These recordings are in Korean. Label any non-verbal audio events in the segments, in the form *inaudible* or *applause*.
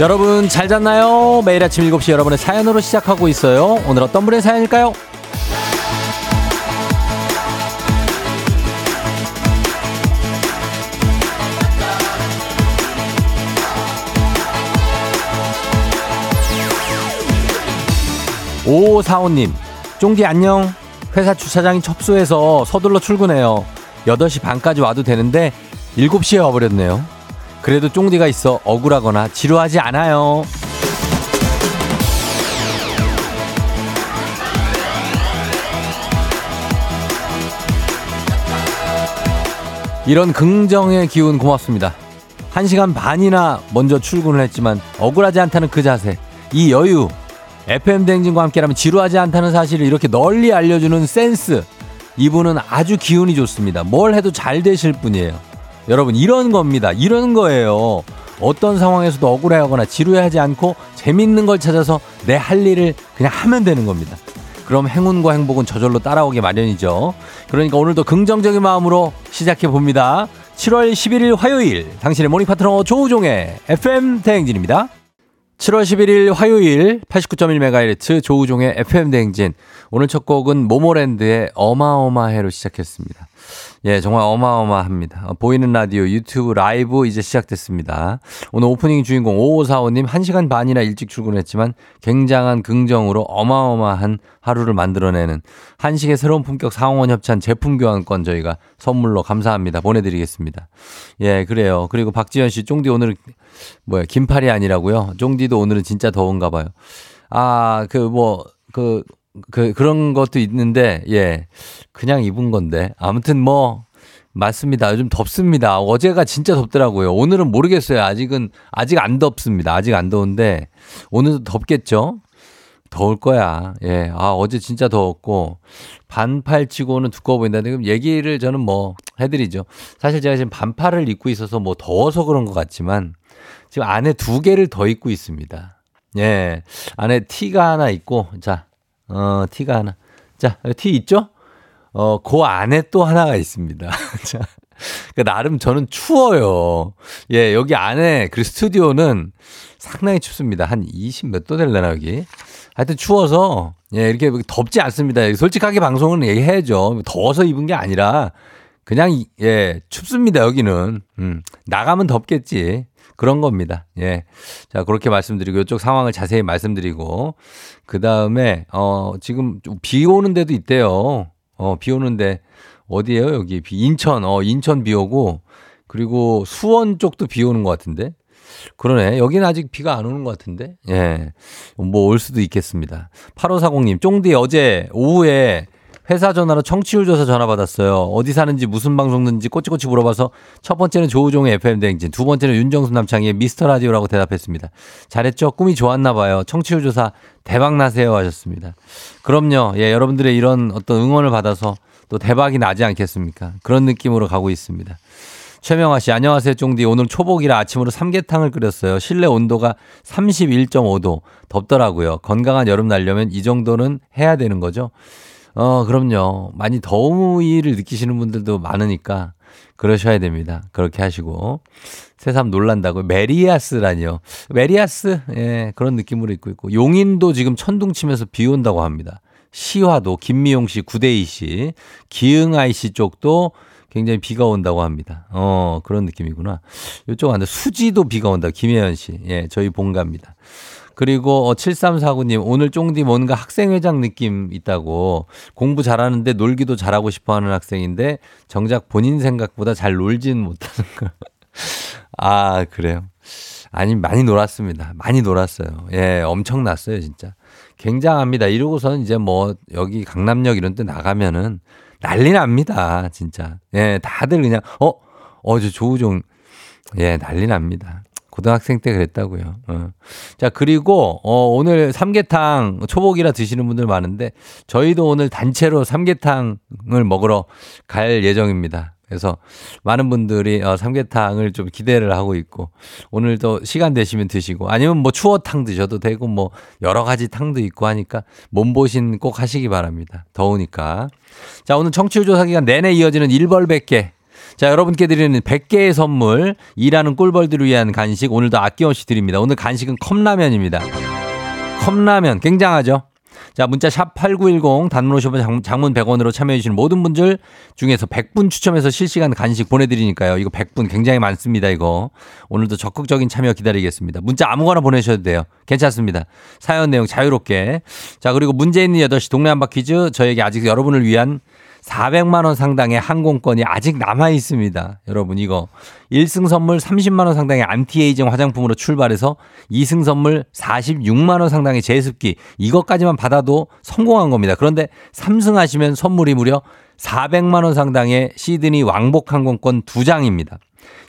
여러분 잘 잤나요? 매일 아침 7시 여러분의 사연으로 시작하고 있어요. 오늘 어떤 분의 사연일까요? 5545님, 쫑디 안녕. 회사 주차장이 첩수해서 서둘러 출근해요. 8시 반까지 와도 되는데 7시에 와버렸네요. 그래도 쫑디가 있어 억울하거나 지루하지 않아요. 이런 긍정의 기운 고맙습니다. 한 시간 반이나 먼저 출근을 했지만 억울하지 않다는 그 자세, 이 여유, FM 댕진과 함께라면 지루하지 않다는 사실을 이렇게 널리 알려주는 센스. 이분은 아주 기운이 좋습니다. 뭘 해도 잘 되실 분이에요. 여러분, 이런 겁니다. 이런 거예요. 어떤 상황에서도 억울해하거나 지루해하지 않고 재밌는 걸 찾아서 내 할 일을 그냥 하면 되는 겁니다. 그럼 행운과 행복은 저절로 따라오기 마련이죠. 그러니까 오늘도 긍정적인 마음으로 시작해 봅니다. 7월 11일 화요일 당신의 morning 파트너 조우종의 FM 대행진입니다. 7월 11일 화요일 89.1MHz 조우종의 FM 대행진. 오늘 첫 곡은 모모랜드의 어마어마해로 시작했습니다. 예, 정말 어마어마합니다. 어, 보이는 라디오, 유튜브 라이브 이제 시작됐습니다. 오늘 오프닝 주인공 5545님 1시간 반이나 일찍 출근했지만 굉장한 긍정으로 어마어마한 하루를 만들어내는 한식의 새로운 품격 상원 협찬 제품 교환권 저희가 선물로 감사합니다. 보내드리겠습니다. 예, 그래요. 그리고 박지현 씨, 쫑디 오늘 뭐야, 긴팔이 아니라고요? 쫑디도 오늘은 진짜 더운가 봐요. 아, 그 뭐, 그, 그, 그런 것도 있는데, 예. 그냥 입은 건데. 아무튼 뭐, 맞습니다. 요즘 덥습니다. 어제가 진짜 덥더라고요. 오늘은 모르겠어요. 아직은, 아직 안 덥습니다. 아직 안 더운데, 오늘도 덥겠죠? 더울 거야. 예. 아, 어제 진짜 더웠고, 반팔 치고는 두꺼워 보인다. 그럼 얘기를 저는 뭐 해드리죠. 사실 제가 지금 반팔을 입고 있어서 뭐 더워서 그런 것 같지만, 지금 안에 두 개를 더 입고 있습니다. 예. 안에 티가 하나 있고, 자, 어, 티가 하나. 자, 티 있죠? 어, 그 안에 또 하나가 있습니다. *laughs* 자. 그 나름 저는 추워요. 예, 여기 안에 그 스튜디오는 상당히 춥습니다. 한 20 몇 도 될려나 여기. 하여튼 추워서 예, 이렇게 덥지 않습니다. 솔직하게 방송은 얘기해야죠. 더워서 입은 게 아니라 그냥 예, 춥습니다. 여기는. 음, 나가면 덥겠지. 그런 겁니다. 예. 자, 그렇게 말씀드리고 이쪽 상황을 자세히 말씀드리고 그 다음에 어, 지금 비 오는 데도 있대요. 어, 비 오는데 어디에요? 여기 비 인천. 어, 인천 비 오고 그리고 수원 쪽도 비 오는 것 같은데. 그러네. 여기는 아직 비가 안 오는 것 같은데. 예. 뭐 올 수도 있겠습니다. 8540님, 쫑디 어제 오후에 회사 전화로 청취율 조사 전화 받았어요. 어디 사는지 무슨 방송 듣는지 꼬치꼬치 물어봐서 첫 번째는 조우종의 FM 대행진, 두 번째는 윤정수 남창희의 미스터 라디오라고 대답했습니다. 잘했죠? 꿈이 좋았나 봐요. 청취율 조사 대박 나세요 하셨습니다. 그럼요. 예, 여러분들의 이런 어떤 응원을 받아서 또 대박이 나지 않겠습니까? 그런 느낌으로 가고 있습니다. 최명아 씨, 안녕하세요, 쫑디. 오늘 초복이라 아침으로 삼계탕을 끓였어요. 실내 온도가 31.5도. 덥더라고요. 건강한 여름 날려면 이 정도는 해야 되는 거죠? 어, 그럼요. 많이 더위를 느끼시는 분들도 많으니까 그러셔야 됩니다. 그렇게 하시고. 새삼 놀란다고. 메리아스라니요. 메리아스, 예, 그런 느낌으로 입고 있고. 용인도 지금 천둥 치면서 비 온다고 합니다. 시화도, 김미용 씨, 구대희 씨, 기흥아이 씨 쪽도 굉장히 비가 온다고 합니다. 어, 그런 느낌이구나. 이쪽 안에 수지도 비가 온다. 김혜연 씨. 예, 저희 본가입니다. 그리고 7349님, 어, 오늘 쫑디 뭔가 학생회장 느낌 있다고 공부 잘하는데 놀기도 잘하고 싶어 하는 학생인데 정작 본인 생각보다 잘 놀진 못하는 거. *laughs* 아, 그래요. 아니, 많이 놀았습니다. 많이 놀았어요. 예, 엄청났어요, 진짜. 굉장합니다. 이러고서는 이제 뭐, 여기 강남역 이런 데 나가면은 난리 납니다. 진짜. 예, 다들 그냥, 어, 어, 저 조우종, 예, 난리 납니다. 고등학생 때 그랬다고요. 어. 자, 그리고 어 오늘 삼계탕 초복이라 드시는 분들 많은데 저희도 오늘 단체로 삼계탕을 먹으러 갈 예정입니다. 그래서 많은 분들이 어, 삼계탕을 좀 기대를 하고 있고 오늘도 시간 되시면 드시고 아니면 뭐 추어탕 드셔도 되고 뭐 여러 가지 탕도 있고 하니까 몸보신 꼭 하시기 바랍니다. 더우니까. 자, 오늘 청취율 조사 기간 내내 이어지는 일벌 100개 자, 여러분께 드리는 100개의 선물, 일하는 꿀벌들을 위한 간식, 오늘도 아낌없이 드립니다. 오늘 간식은 컵라면입니다. 컵라면, 굉장하죠? 자, 문자 샵 8910 단문 50원 장문 100원으로 참여해 주시는 모든 분들 중에서 100분 추첨해서 실시간 간식 보내드리니까요. 이거 100분 굉장히 많습니다, 이거. 오늘도 적극적인 참여 기다리겠습니다. 문자 아무거나 보내셔도 돼요. 괜찮습니다. 사연 내용 자유롭게. 자, 그리고 문제 있는 8시 동네 한바퀴즈 저에게 아직 여러분을 위한 400만 원 상당의 항공권이 아직 남아 있습니다. 여러분 이거 1승 선물 30만 원 상당의 안티에이징 화장품으로 출발해서 2승 선물 46만 원 상당의 제습기 이것까지만 받아도 성공한 겁니다. 그런데 3승 하시면 선물이 무려 400만 원 상당의 시드니 왕복 항공권 2장입니다.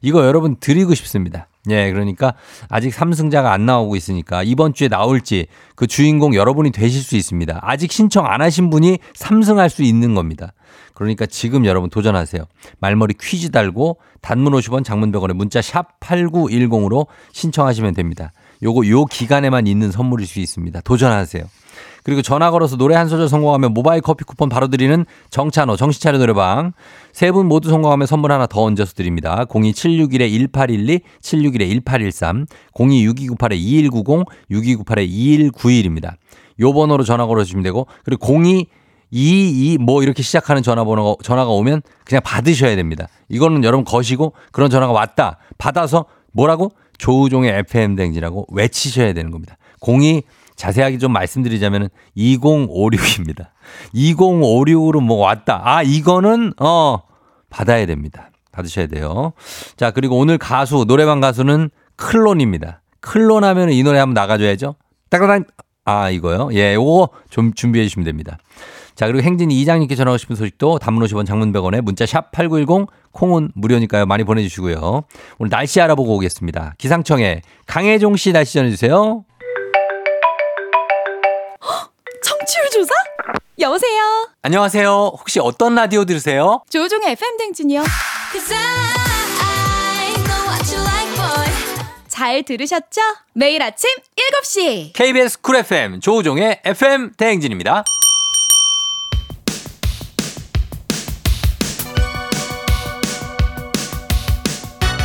이거 여러분 드리고 싶습니다. 예, 그러니까 아직 3승자가 안 나오고 있으니까 이번 주에 나올지 그 주인공 여러분이 되실 수 있습니다. 아직 신청 안 하신 분이 3승할 수 있는 겁니다. 그러니까 지금 여러분 도전하세요. 말머리 퀴즈 달고 단문 50원 장문 100원에 문자 샵 8910으로 신청하시면 됩니다. 요거 요 기간에만 있는 선물일 수 있습니다. 도전하세요. 그리고 전화 걸어서 노래 한 소절 성공하면 모바일 커피 쿠폰 바로 드리는 정찬호 정신차려 노래방 세 분 모두 성공하면 선물 하나 더 얹어서 드립니다. 02761-1812 761-1813 026298-2190 6298-2191입니다. 요 번호로 전화 걸어주시면 되고 그리고 02 22 뭐 이렇게 시작하는 전화번호가 전화가 오면 그냥 받으셔야 됩니다. 이거는 여러분 거시고 그런 전화가 왔다. 받아서 뭐라고? 조우종의 FM 댕지라고 외치셔야 되는 겁니다. 02 자세하게 좀 말씀드리자면은 2056입니다. 2056으로 뭐 왔다. 아, 이거는 어 받아야 됩니다. 받으셔야 돼요. 자, 그리고 오늘 가수 노래방 가수는 클론입니다. 클론 하면 이 노래 한번 나가줘야죠. 따가당 아, 이거요? 예, 요거 좀 준비해 주시면 됩니다. 자, 그리고 행진이 이장님께 전하고 싶은 소식도 단문 50원 장문 100원에 문자 샵 8910 콩은 무료니까요. 많이 보내주시고요. 오늘 날씨 알아보고 오겠습니다. 기상청에 강혜종 씨 날씨 전해주세요. 청취율 조사? 여보세요? 안녕하세요. 혹시 어떤 라디오 들으세요? 조우종의 FM 대행진이요. 잘 들으셨죠? 매일 아침 7시. KBS 쿨 FM 조우종의 FM 대행진입니다.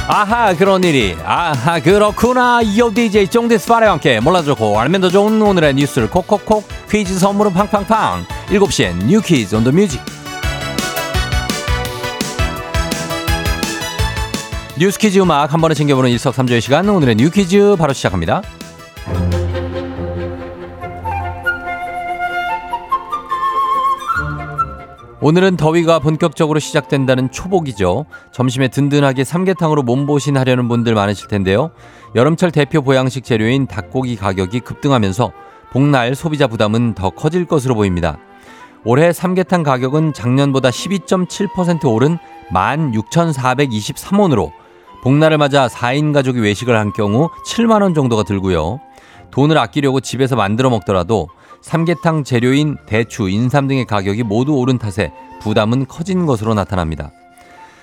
아하 그런 일이 아하 그렇구나 요 DJ 쫑디스패치와 함께 몰라도 좋고 알면 더 좋은 오늘의 뉴스를 콕콕콕 퀴즈 선물은 팡팡팡 7시엔 New Quiz on the Music 뉴스 퀴즈 음악 한 번에 챙겨보는 일석삼조의 시간 오늘의 뉴 퀴즈 바로 시작합니다 오늘은 더위가 본격적으로 시작된다는 초복이죠. 점심에 든든하게 삼계탕으로 몸보신 하려는 분들 많으실 텐데요. 여름철 대표 보양식 재료인 닭고기 가격이 급등하면서 복날 소비자 부담은 더 커질 것으로 보입니다. 올해 삼계탕 가격은 작년보다 12.7% 오른 16,423원으로 복날을 맞아 4인 가족이 외식을 한 경우 7만 원 정도가 들고요. 돈을 아끼려고 집에서 만들어 먹더라도 삼계탕 재료인 대추, 인삼 등의 가격이 모두 오른 탓에 부담은 커진 것으로 나타납니다.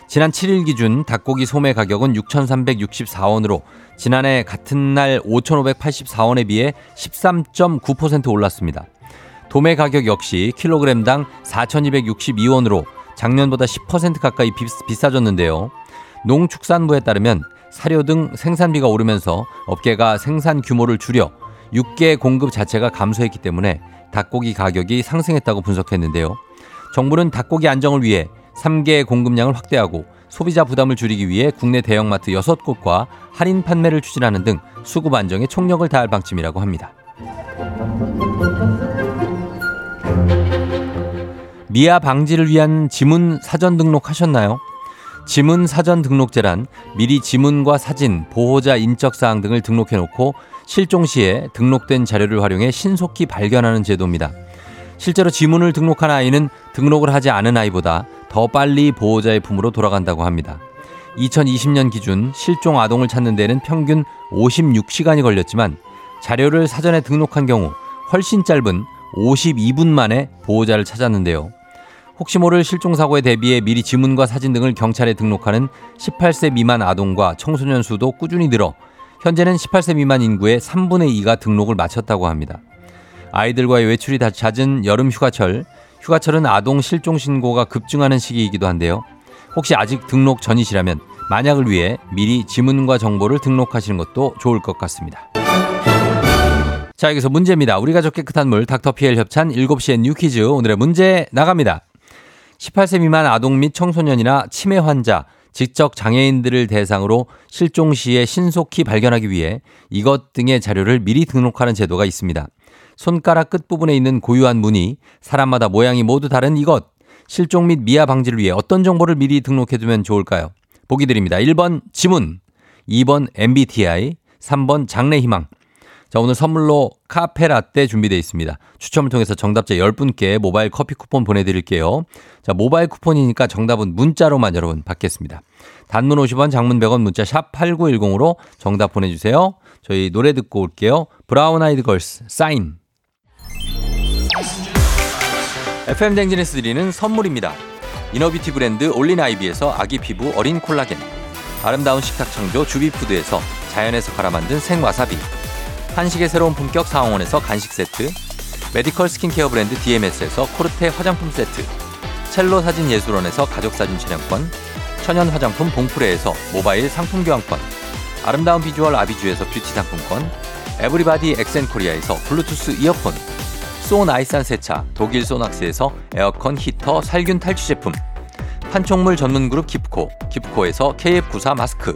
지난 7일 기준 닭고기 소매 가격은 6,364원으로 지난해 같은 날 5,584원에 비해 13.9% 올랐습니다. 도매 가격 역시 킬로그램당 4,262원으로 작년보다 10% 가까이 비싸졌는데요. 농축산부에 따르면 사료 등 생산비가 오르면서 업계가 생산 규모를 줄여 육개 공급 자체가 감소했기 때문에 닭고기 가격이 상승했다고 분석했는데요. 정부는 닭고기 안정을 위해 3개 공급량을 확대하고 소비자 부담을 줄이기 위해 국내 대형마트 6곳과 할인 판매를 추진하는 등 수급 안정에 총력을 다할 방침이라고 합니다. 미아 방지를 위한 지문 사전 등록하셨나요? 지문 사전 등록제란 미리 지문과 사진, 보호자 인적 사항 등을 등록해 놓고 실종 시에 등록된 자료를 활용해 신속히 발견하는 제도입니다. 실제로 지문을 등록한 아이는 등록을 하지 않은 아이보다 더 빨리 보호자의 품으로 돌아간다고 합니다. 2020년 기준 실종 아동을 찾는 데는 평균 56시간이 걸렸지만 자료를 사전에 등록한 경우 훨씬 짧은 52분 만에 보호자를 찾았는데요. 혹시 모를 실종사고에 대비해 미리 지문과 사진 등을 경찰에 등록하는 18세 미만 아동과 청소년 수도 꾸준히 늘어 현재는 18세 미만 인구의 3분의 2가 등록을 마쳤다고 합니다. 아이들과의 외출이 다 잦은 여름 휴가철, 휴가철은 아동 실종 신고가 급증하는 시기이기도 한데요. 혹시 아직 등록 전이시라면 만약을 위해 미리 지문과 정보를 등록하시는 것도 좋을 것 같습니다. 자, 여기서 문제입니다. 우리 가족 깨끗한 물 닥터피엘 협찬 7시엔 뉴퀴즈 오늘의 문제 나갑니다. 18세 미만 아동 및 청소년이나 치매 환자, 직접 장애인들을 대상으로 실종 시에 신속히 발견하기 위해 이것 등의 자료를 미리 등록하는 제도가 있습니다. 손가락 끝부분에 있는 고유한 무늬, 사람마다 모양이 모두 다른 이것, 실종 및 미아 방지를 위해 어떤 정보를 미리 등록해두면 좋을까요? 보기 드립니다. 1번 지문, 2번 MBTI, 3번 장래희망. 자, 오늘 선물로 카페라떼 준비되어 있습니다. 추첨을 통해서 정답자 10분께 모바일 커피 쿠폰 보내드릴게요. 자, 모바일 쿠폰이니까 정답은 문자로만 여러분 받겠습니다. 단문 50원, 장문 100원, 문자 샵 8910으로 정답 보내주세요. 저희 노래 듣고 올게요. 브라운 아이드 걸스, 사인. FM 댕진에스 드리는 선물입니다. inner beauty 브랜드 올린 아이비에서 아기 피부 어린 콜라겐. 아름다운 식탁 창조 주비푸드에서 자연에서 갈아 만든 생와사비. 한식의 새로운 품격 상황원에서 간식 세트. medical skincare 브랜드 DMS에서 코르테 화장품 세트. 첼로 사진 예술원에서 가족 사진 촬영권. 천연 화장품 봉프레에서 모바일 상품 교환권. 아름다운 비주얼 아비주에서 뷰티 상품권. everybody 엑센코리아에서 블루투스 이어폰. 소 나이산 세차 독일 소낙스에서 에어컨 히터 살균 탈취 제품 판촉물 전문 그룹 깁코 깁코에서 KF94 마스크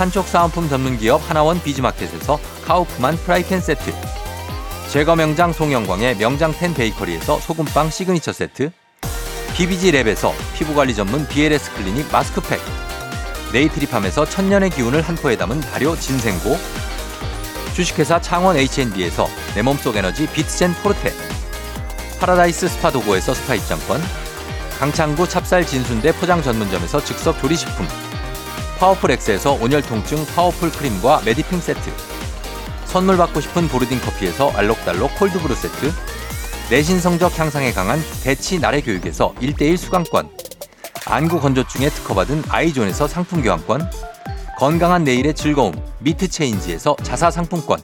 판촉 사은품 전문 기업 하나원 비즈마켓에서 카우프만 프라이팬 세트. 제과 명장 송영광의 명장텐 베이커리에서 소금빵 시그니처 세트. BBG 랩에서 피부관리 전문 BLS 클리닉 마스크팩. 네이트리팜에서 천년의 기운을 한 포에 담은 발효 진생고. 주식회사 창원 H&B에서 내 몸속 에너지 비트젠 포르테. 파라다이스 스파 도고에서 스파 입장권, 강창구 찹쌀 진순대 포장 전문점에서 즉석 조리식품, 파워풀 엑스에서 온열 통증 파워풀 크림과 메디핑 세트, 선물 받고 싶은 보르딘 커피에서 알록달록 콜드브루 세트, 내신 성적 향상에 강한 대치 나래 교육에서 1대1 수강권, 안구 건조증에 특허받은 아이존에서 상품 교환권, 건강한 내일의 즐거움 미트 체인지에서 자사 상품권,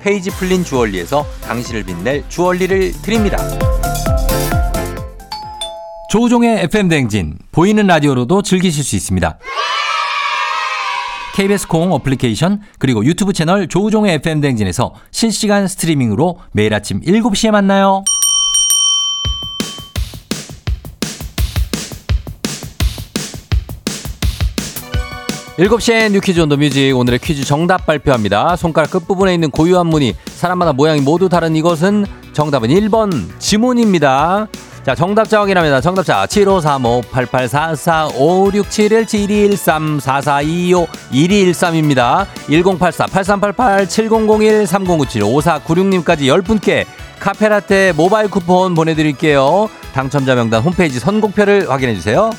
페이지 풀린 주얼리에서 당신을 빛낼 주얼리를 드립니다. 조우종의 FM 대행진 보이는 라디오로도 즐기실 수 있습니다. KBS 콩 어플리케이션 그리고 유튜브 채널 조우종의 FM 대행진에서 실시간 스트리밍으로 매일 아침 7시에 만나요. 7시에 뉴퀴즈 온 더 뮤직 오늘의 퀴즈 정답 발표합니다. 손가락 끝부분에 있는 고유한 무늬 사람마다 모양이 모두 다른 이것은 정답은 1번 지문입니다. 자 정답자 확인합니다. 정답자 7535-8844-5671-7213-4425-1213입니다. 1084-8388-7001-3097-5496님까지 10분께 카페라떼 모바일 쿠폰 보내드릴게요. 당첨자 명단 홈페이지 선곡표를 확인해주세요.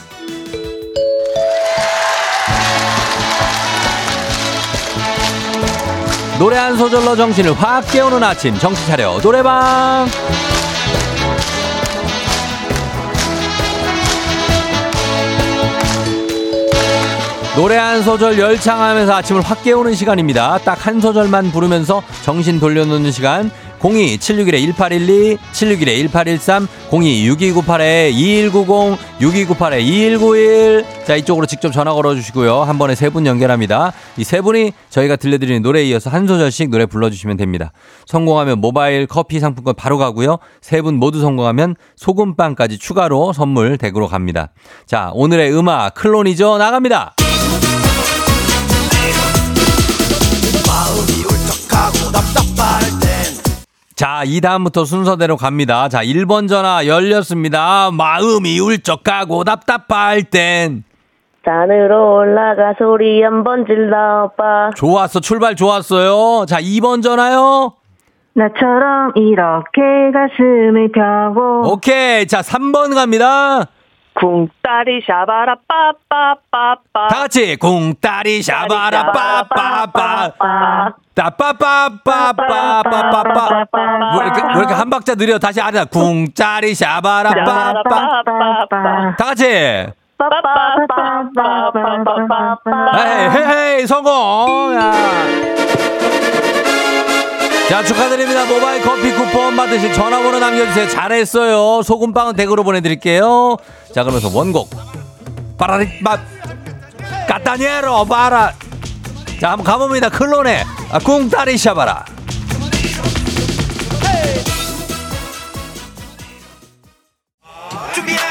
노래 한 소절로 정신을 확 깨우는 아침 정신 차려 노래방 노래 한 소절 열창하면서 아침을 확 깨우는 시간입니다. 딱 한 소절만 부르면서 정신 돌려놓는 시간 02-761-1812, 761-1813, 02-6298-2190, 6298-2191. 자, 이쪽으로 직접 전화 걸어주시고요. 한 번에 세 분 연결합니다. 이 세 분이 저희가 들려드리는 노래에 이어서 한 소절씩 노래 불러주시면 됩니다. 성공하면 모바일 커피 상품권 바로 가고요. 세 분 모두 성공하면 소금빵까지 추가로 선물 댁으로 갑니다. 자, 오늘의 음악 클론이죠. 나갑니다. 자, 이 다음부터 순서대로 갑니다. 자, 1번 전화 열렸습니다. 마음이 울적하고 답답할 땐. 산으로 올라가 소리 한번 질러 오빠. 좋았어. 출발 좋았어요. 자, 2번 전화요. 나처럼 이렇게 가슴을 펴고. 오케이. 자, 3번 갑니다. 궁따리 샤바라 빠빠빠빠. 다 같이 궁따리 샤바라 빠빠빠 따빠빠빠빠빠빠빠 왜 이렇게 왜 이렇게 한 박자 느려 다시 하자 궁짜리 샤바라 빠빠. 다 같이 빠빠빠빠빠빠빠. 헤이 헤이 성공 야. 자 축하드립니다. 모바일 커피 쿠폰 받으실 전화번호 남겨주세요. 잘했어요. 소금빵은 댁으로 보내드릴게요. 자 그러면서 원곡. 빠라리 맛. 까따니에로 바라. 자 한번 가봅니다. 클론의 아, 꿍따리 샤바라. 준비하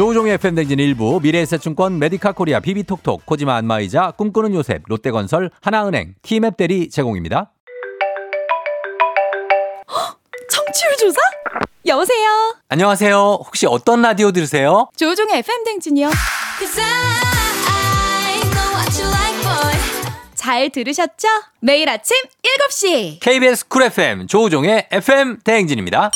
조우종의 FM댕진 일부 미래에셋증권 메디카 코리아 비비톡톡 코지마 안마의자 꿈꾸는 요셉 롯데건설 하나은행 티맵 대리 제공입니다 *gasps* 청취율 조사? 여보세요. 안녕하세요 혹시 어떤 라디오 들으세요? 조종의 FM 댕진이요. 잘 들으셨죠? 매일 아침 7시. KBS 쿨 FM 조우종의 FM 대행진입니다.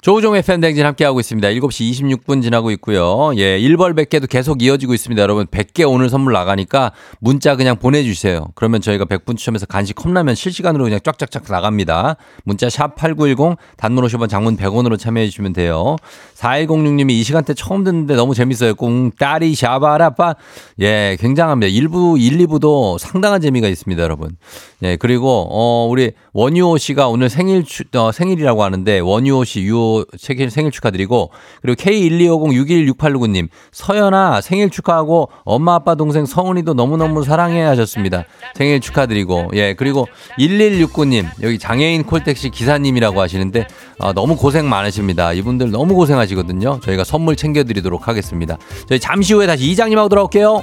조우종 FM 대행진 함께하고 있습니다. 7시 26분 지나고 있고요. 예, 1벌 100개도 계속 이어지고 있습니다. 여러분 100개 오늘 선물 나가니까 문자 그냥 보내주세요. 그러면 저희가 100분 추첨해서 간식 컵라면 실시간으로 그냥 쫙쫙쫙 나갑니다. 문자 샵 8910 단문 50원 장문 100원으로 참여해 주시면 돼요. 4106님이 이 시간대 처음 듣는데 너무 재밌어요. 꿍따리 샤바라빠. 예, 굉장합니다. 1부, 1, 2부도 상당한 재미가 있습니다, 여러분. 예, 그리고 어 우리 원유호 씨가 오늘 생일 추, 어, 생일이라고 하는데 원유호 씨 유호 생일, 생일 축하드리고 그리고 K125061689님 서연아 생일 축하하고 엄마 아빠 동생 성훈이도 너무너무 사랑해 하셨습니다. 생일 축하드리고 예, 그리고 1169님 여기 장애인 콜택시 기사님이라고 하시는데 어, 너무 고생 많으십니다. 이분들 너무 고생하시거든요. 저희가 선물 챙겨드리도록 하겠습니다. 저희 잠시 후에 다시 이장님하고 돌아올게요.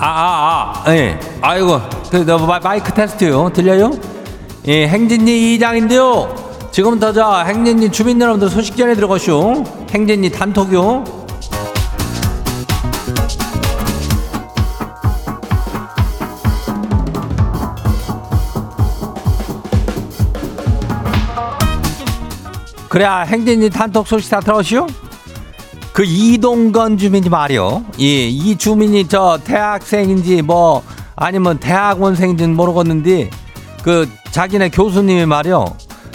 아, 아, 아, 예. 아이고, 그, 너 마, 마이크 테스트요. 들려요? 예, 행진리 이장인데요. 지금부터 저 행진리 주민 여러분들 소식 전해 들어가시오. 행진리 단톡요. 그래야 행진리 단톡 소식 다 들어오시오? 그 이동건 주민이 말이요. 이, 이 주민이 저 대학생인지 뭐 아니면 대학원생인지는 모르겠는데 그 자기네 교수님이 말이요.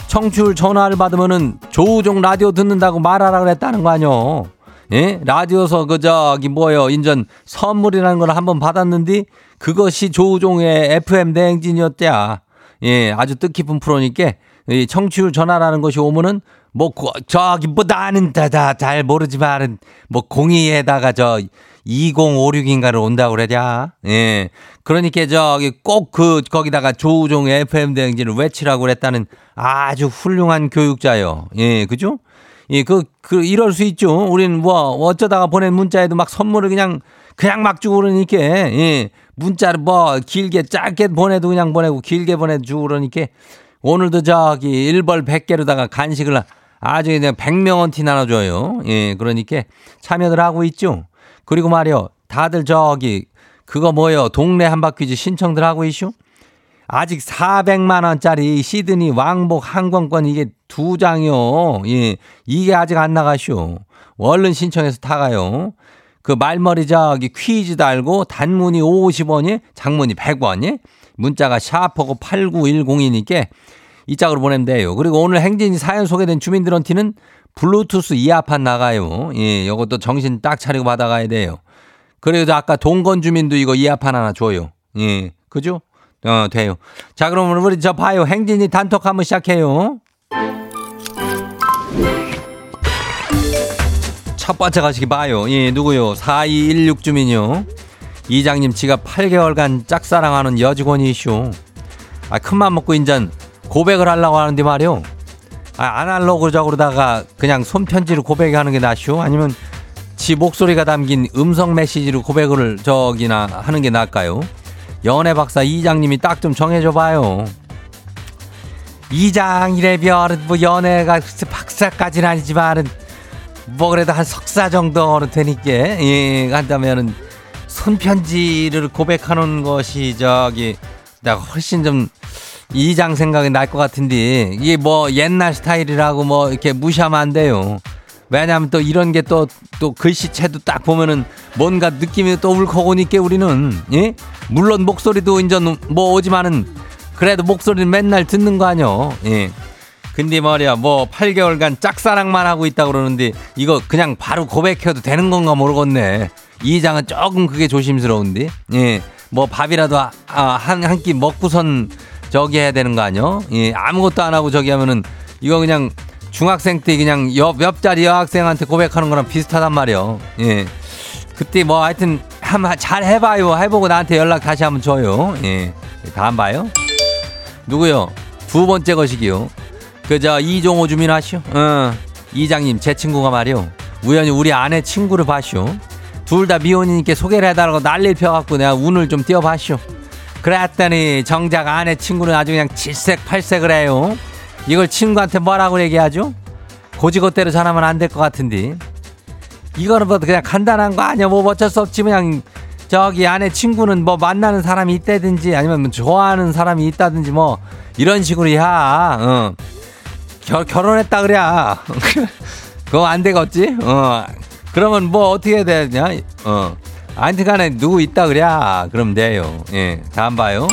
청취율 전화를 받으면은 조우종 라디오 듣는다고 말하라 그랬다는 거 아니요. 예? 라디오서 그 저기 뭐요 인전 선물이라는 걸 한번 받았는데 그것이 조우종의 FM 대행진이었대야. 예, 아주 뜻깊은 프로니까 이 청취율 전화라는 것이 오면은 뭐 고- 저기 뭐 나는 다다 잘 모르지만은 뭐 공이에다가 저 2056인가를 온다고 그러냐. 예. 그러니까 저기 꼭 그 거기다가 조우종 FM 대행진을 외치라고 그랬다는 아주 훌륭한 교육자요. 예, 그죠? 예, 그, 그, 이럴 수 있죠. 우리는 뭐, 어쩌다가 보낸 문자에도 막 선물을 그냥, 그냥 막 주고 그러니까, 예, 문자를 뭐, 길게, 짧게 보내도 그냥 보내고, 길게 보내주고 그러니까, 오늘도 저기, 1벌 100개로다가 간식을 아주 그냥 100명원티 나눠줘요. 예, 그러니까 참여들 하고 있죠. 그리고 말이요, 다들 저기, 그거 뭐요, 동네 한바퀴즈 신청들 하고 있슈? 아직 400만 원짜리 시드니 왕복 항공권 이게 두 장이요. 예. 이게 아직 안 나가쇼. 얼른 신청해서 타가요. 그 말머리 저기 퀴즈 달고 단문이 50원이 장문이 100원이 문자가 샤퍼고 8910이니까 이 짝으로 보내면 돼요. 그리고 오늘 행진이 사연 소개된 주민들한테는 블루투스 이어판 나가요. 예, 요것도 정신 딱 차리고 받아가야 돼요. 그래도 아까 동건 주민도 이거 이어판 하나 줘요. 예, 그죠? 어, 돼요. 자, 그럼 우리 저 봐요. 행진이 단톡 한번 시작해요. 첫 번째 가시기 봐요. 예, 누구요? 4216 주민요. 이장님 지가 8개월간 짝사랑하는 여직원이 이슈. 아, 큰맘 먹고 인전 고백을 하려고 하는데 말이요. 아, 아날로그적으로다가 그냥 손편지로 고백하는 게 낫쇼? 아니면 지 목소리가 담긴 음성 메시지로 고백을 저기나 하는 게 나을까요? 연애 박사 이장님이 딱 좀 정해줘 봐요. 이장 이래별 뭐 연애가 박사까지는 아니지만은 뭐 그래도 한 석사 정도는 되니까 예 한다면은 손편지를 고백하는 것이 저기 내가 훨씬 좀 이장 생각이 날 것 같은데 이게 뭐 옛날 스타일이라고 뭐 이렇게 무시하면 안 돼요. 왜냐하면 또 이런 게 또또 글씨체도 딱 보면은 뭔가 느낌이 또 울컥오니까 우리는 예? 물론 목소리도 인전 뭐 오지만은 그래도 목소리는 맨날 듣는 거 아니요? 예. 근데 말이야 뭐 8개월간 짝사랑만 하고 있다 그러는데 이거 그냥 바로 고백해도 되는 건가 모르겠네. 이 장은 조금 그게 조심스러운데 예 뭐 밥이라도 한한 끼 먹고선 저기 해야 되는 거 아니요 예 아무것도 안 하고 저기 하면은 이거 그냥 중학생 때 그냥 옆 옆자리 여학생한테 고백하는 거랑 비슷하단 말이요 예 그때 뭐 하여튼 한번 잘 해봐요 해보고 나한테 연락 다시 한번 줘요 예 다음 봐요 누구요 두 번째 것이기요 그저 이종호 주민 아시오? 어. 이장님 제 친구가 말이오. 우연히 우리 아내 친구를 봐시오. 둘 다 미혼이니까 소개를 해달라고 난리를 펴갖고 내가 운을 좀 띄워봤시오. 그랬더니 정작 아내 친구는 아주 그냥 질색팔색을 해요. 이걸 친구한테 뭐라고 얘기하죠? 고지고대로 전하면 안 될 것 같은데. 이거는 뭐 그냥 간단한 거 아니야. 뭐 어쩔 수 없지 그냥 저기 아내 친구는 뭐 만나는 사람이 있다든지 아니면 뭐 좋아하는 사람이 있다든지 뭐 이런 식으로 야. 어. 결, 결혼했다 그래. *laughs* 그거 안 되겠지? 어. 그러면 뭐 어떻게 해야 되냐? 어. 아무튼 간에 누구 있다 그래. 그럼 돼요. 예. 다음 봐요.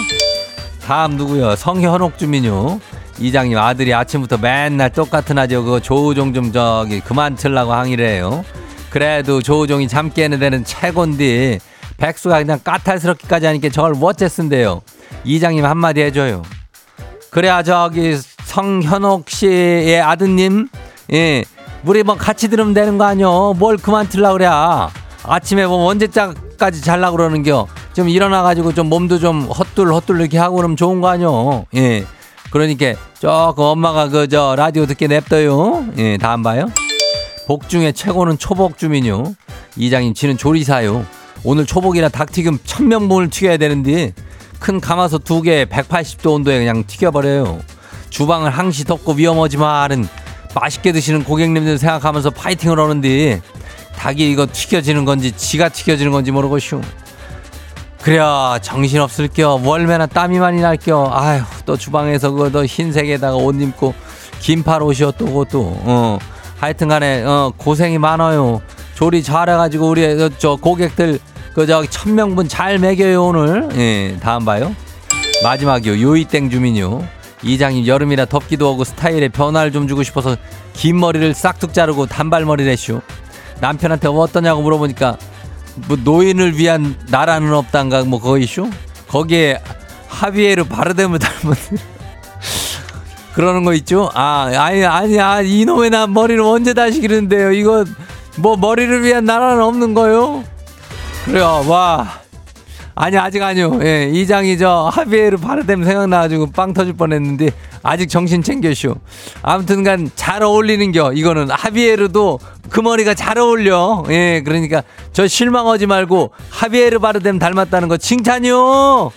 다음 누구요? 성현옥 주민요. 이장님 아들이 아침부터 맨날 똑같은 아저 그거 조우종 좀 저기 그만 틀라고 항의를 해요. 그래도 조우종이 잠 깨는 데는 최곤디 백수가 그냥 까탈스럽기까지 하니까 저걸 어째 쓴대요. 이장님 한마디 해줘요. 그래야 저기 성현옥 씨의 아드님, 예, 우리 뭐 같이 들으면 되는 거 아니요? 뭘 그만 틀라 그래? 아침에 뭐 언제까지 잘라 그러는겨? 좀 일어나가지고 좀 몸도 좀 헛둘 헛둘 이렇게 하고 그러면 좋은 거 아니요? 예. 그러니까 조금 엄마가 그 저 라디오 듣게 냅둬요. 예, 다음 봐요. 복 중에 최고는 초복 주민요. 이장님 지는 조리사요. 오늘 초복이나 닭튀김 천명분을 튀겨야 되는데 큰 가마솥 두 개에 180도 온도에 그냥 튀겨버려요. 주방을 항시 덥고 위험하지만은 맛있게 드시는 고객님들 생각하면서 파이팅을 하는데 닭이 이거 튀겨지는 건지 지가 튀겨지는 건지 모르겠슈. 그래야 정신없을 겨. 월매나 땀이 많이 날겨. 아휴 또 주방에서 그거 흰색에다가 옷 입고 긴팔 옷이요 또 그것도 어. 하여튼 간에 어 고생이 많아요. 조리 잘해가지고 우리 저 고객들 그저 천명분 잘 먹여요 오늘. 예 다음 봐요. 마지막이요. 요이땡 주민요. 이장님 여름이라 덥기도 하고 스타일에 변화를 좀 주고 싶어서 긴 머리를 싹둑 자르고 단발머리를 했슈 남편한테 어떠냐고 물어보니까 뭐 노인을 위한 나라는 없단가 뭐 그거 이슈? 거기에 하비에르 바르뎀을 닮은 그러는 거 있죠? 아 아니 아니 아 이놈의 나 머리를 언제 다시 기르는데요? 이거 뭐 머리를 위한 나라는 없는 거요? 그래요. 와 아니 아직 아니요. 예 이장이 저 하비에르 바르뎀 생각나가지고 빵 터질 뻔했는데 아직 정신 챙겨쇼 아무튼간 잘 어울리는겨 이거는. 하비에르도 그 머리가 잘 어울려. 예 그러니까 저 실망하지 말고 하비에르 바르뎀 닮았다는 거 칭찬이요!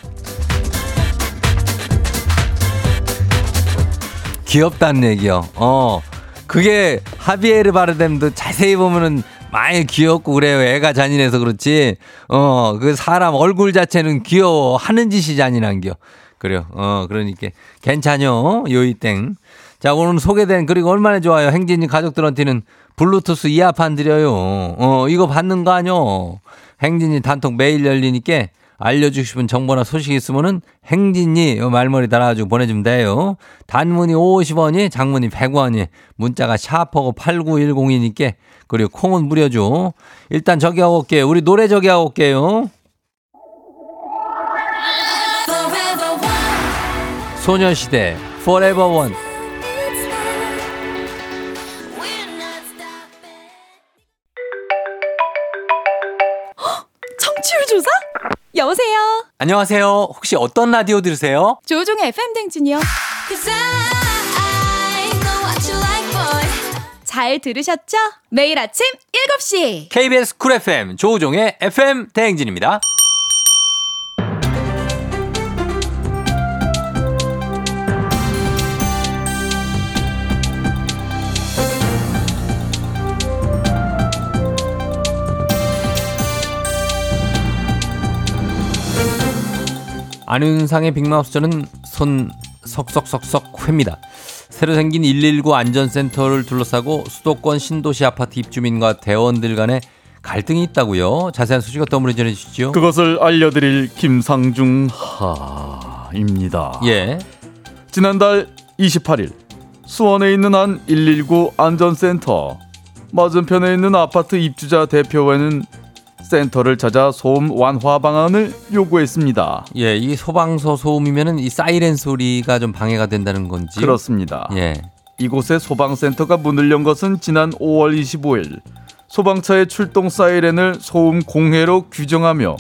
귀엽다는 얘기요. 어 그게 하비에르 바르뎀도 자세히 보면은 많이 귀엽고 그래요. 애가 잔인해서 그렇지. 어, 그 사람 얼굴 자체는 귀여워. 하는 짓이 잔인한겨. 그래요. 어, 그러니까. 괜찮요. 요이땡. 자, 오늘 소개된, 그리고 얼마나 좋아요. 행진이 가족들한테는 블루투스 이어판 드려요. 어, 이거 받는 거 아뇨. 행진이 단톡 매일 열리니까 알려주고 싶은 정보나 소식 있으면은 행진이 요 말머리 달아가지고 보내주면 돼요. 단문이 50원이, 장문이 100원이, 문자가 샤퍼고 8910이니까 그리고 콩은 무려줘. 일단 저기 하고 올게요. 우리 노래 저기 하고 올게요. 소녀시대 Forever One. 청취율 조사? 여보세요. 안녕하세요. 혹시 어떤 라디오 들으세요? 조종의 FM 댕진이요. 잘 들으셨죠? 매일 아침 7시. KBS 쿨 FM 조우종의 FM 대행진입니다. 안윤상의 빅마우스 저는 손 석석석석 회입니다. 새로 생긴 119 안전센터를 둘러싸고 수도권 신도시 아파트 입주민과 대원들 간에 갈등이 있다고요. 자세한 소식 어떤 분이 전해 주시죠? 그것을 알려드릴 김상중 하입니다. 예. 지난달 28일 수원에 있는 한 119 안전센터 맞은편에 있는 아파트 입주자 대표회는 센터를 찾아 소음 완화 방안을 요구했습니다. 예, 이 소방서 소음이면은 이 사이렌 소리가 좀 방해가 된다는 건지. 그렇습니다. 예. 이곳에 소방센터가 문을 연 것은 지난 5월 25일 소방차의 출동 사이렌을 소음 공해로 규정하며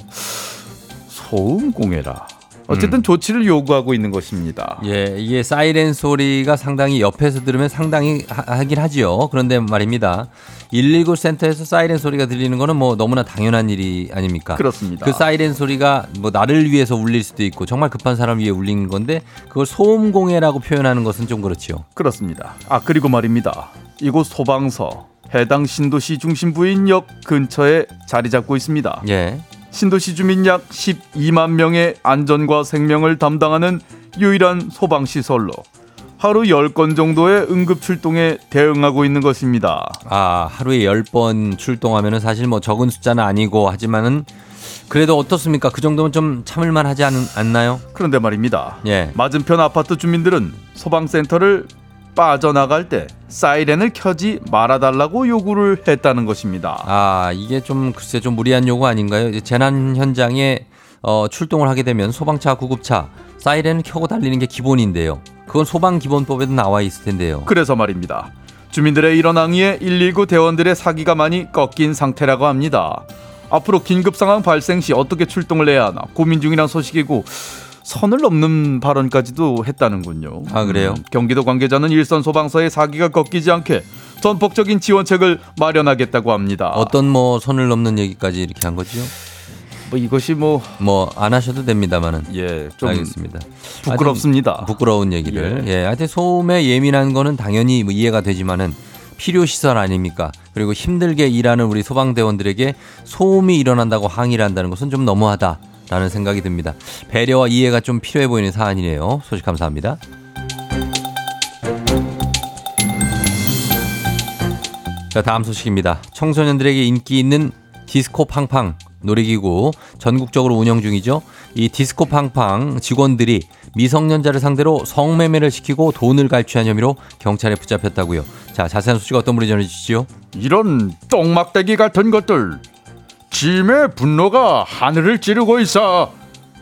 소음 공해라. 어쨌든 조치를 요구하고 있는 것입니다. 예, 이게 사이렌 소리가 상당히 옆에서 들으면 상당히 하, 하긴 하지요. 그런데 말입니다. 119 센터에서 사이렌 소리가 들리는 거는 뭐 너무나 당연한 일이 아닙니까? 그렇습니다. 그 사이렌 소리가 뭐 나를 위해서 울릴 수도 있고 정말 급한 사람 위해 울리는 건데 그걸 소음 공해라고 표현하는 것은 좀 그렇지요. 그렇습니다. 아 그리고 말입니다. 이곳 소방서 해당 신도시 중심부인 역 근처에 자리 잡고 있습니다. 예. 신도시 주민 약 12만 명의 안전과 생명을 담당하는 유일한 소방 시설로 하루 10건 정도의 응급 출동에 대응하고 있는 것입니다. 아, 하루에 10번 출동하면은 사실 뭐 적은 숫자는 아니고 하지만은 그래도 어떻습니까? 그 정도면 좀 참을만 하지 않, 않나요? 그런데 말입니다. 예. 맞은편 아파트 주민들은 소방센터를 빠져나갈 때 사이렌을 켜지 말아달라고 요구를 했다는 것입니다. 아, 이게 좀 글쎄 좀 무리한 요구 아닌가요? 재난 현장에 어, 출동을 하게 되면 소방차, 구급차, 사이렌을 켜고 달리는 게 기본인데요. 그건 소방 기본법에도 나와 있을 텐데요. 그래서 말입니다. 주민들의 이런 항의에 119 대원들의 사기가 많이 꺾인 상태라고 합니다. 앞으로 긴급 상황 발생 시 어떻게 출동을 해야 하나 고민 중이란 소식이고 선을 넘는 발언까지도 했다는군요. 아, 그래요? 음, 경기도 관계자는 일선 소방서의 사기가 꺾이지 않게 전폭적인 지원책을 마련하겠다고 합니다. 어떤 뭐 선을 넘는 얘기까지 이렇게 한 거죠? 뭐 이것이 뭐 뭐 안 하셔도 됩니다만은. 예, 좀 알겠습니다. 부끄럽습니다. 부끄러운 얘기를. 예. 하여튼 소음에 예민한 거는 당연히 뭐 이해가 되지만은 필요 시설 아닙니까? 그리고 힘들게 일하는 우리 소방대원들에게 소음이 일어난다고 항의를 한다는 것은 좀 너무하다 라는 생각이 듭니다. 배려와 이해가 좀 필요해 보이는 사안이네요. 소식 감사합니다. 자, 다음 소식입니다. 청소년들에게 인기 있는 디스코 팡팡 놀이기구 전국적으로 운영 중이죠. 이 디스코 팡팡 직원들이 미성년자를 상대로 성매매를 시키고 돈을 갈취한 혐의로 경찰에 붙잡혔다고요. 자, 자세한 소식 어떤 분이 전해주시죠? 이런 똥막대기 같은 것들 짐의 분노가 하늘을 찌르고 있어.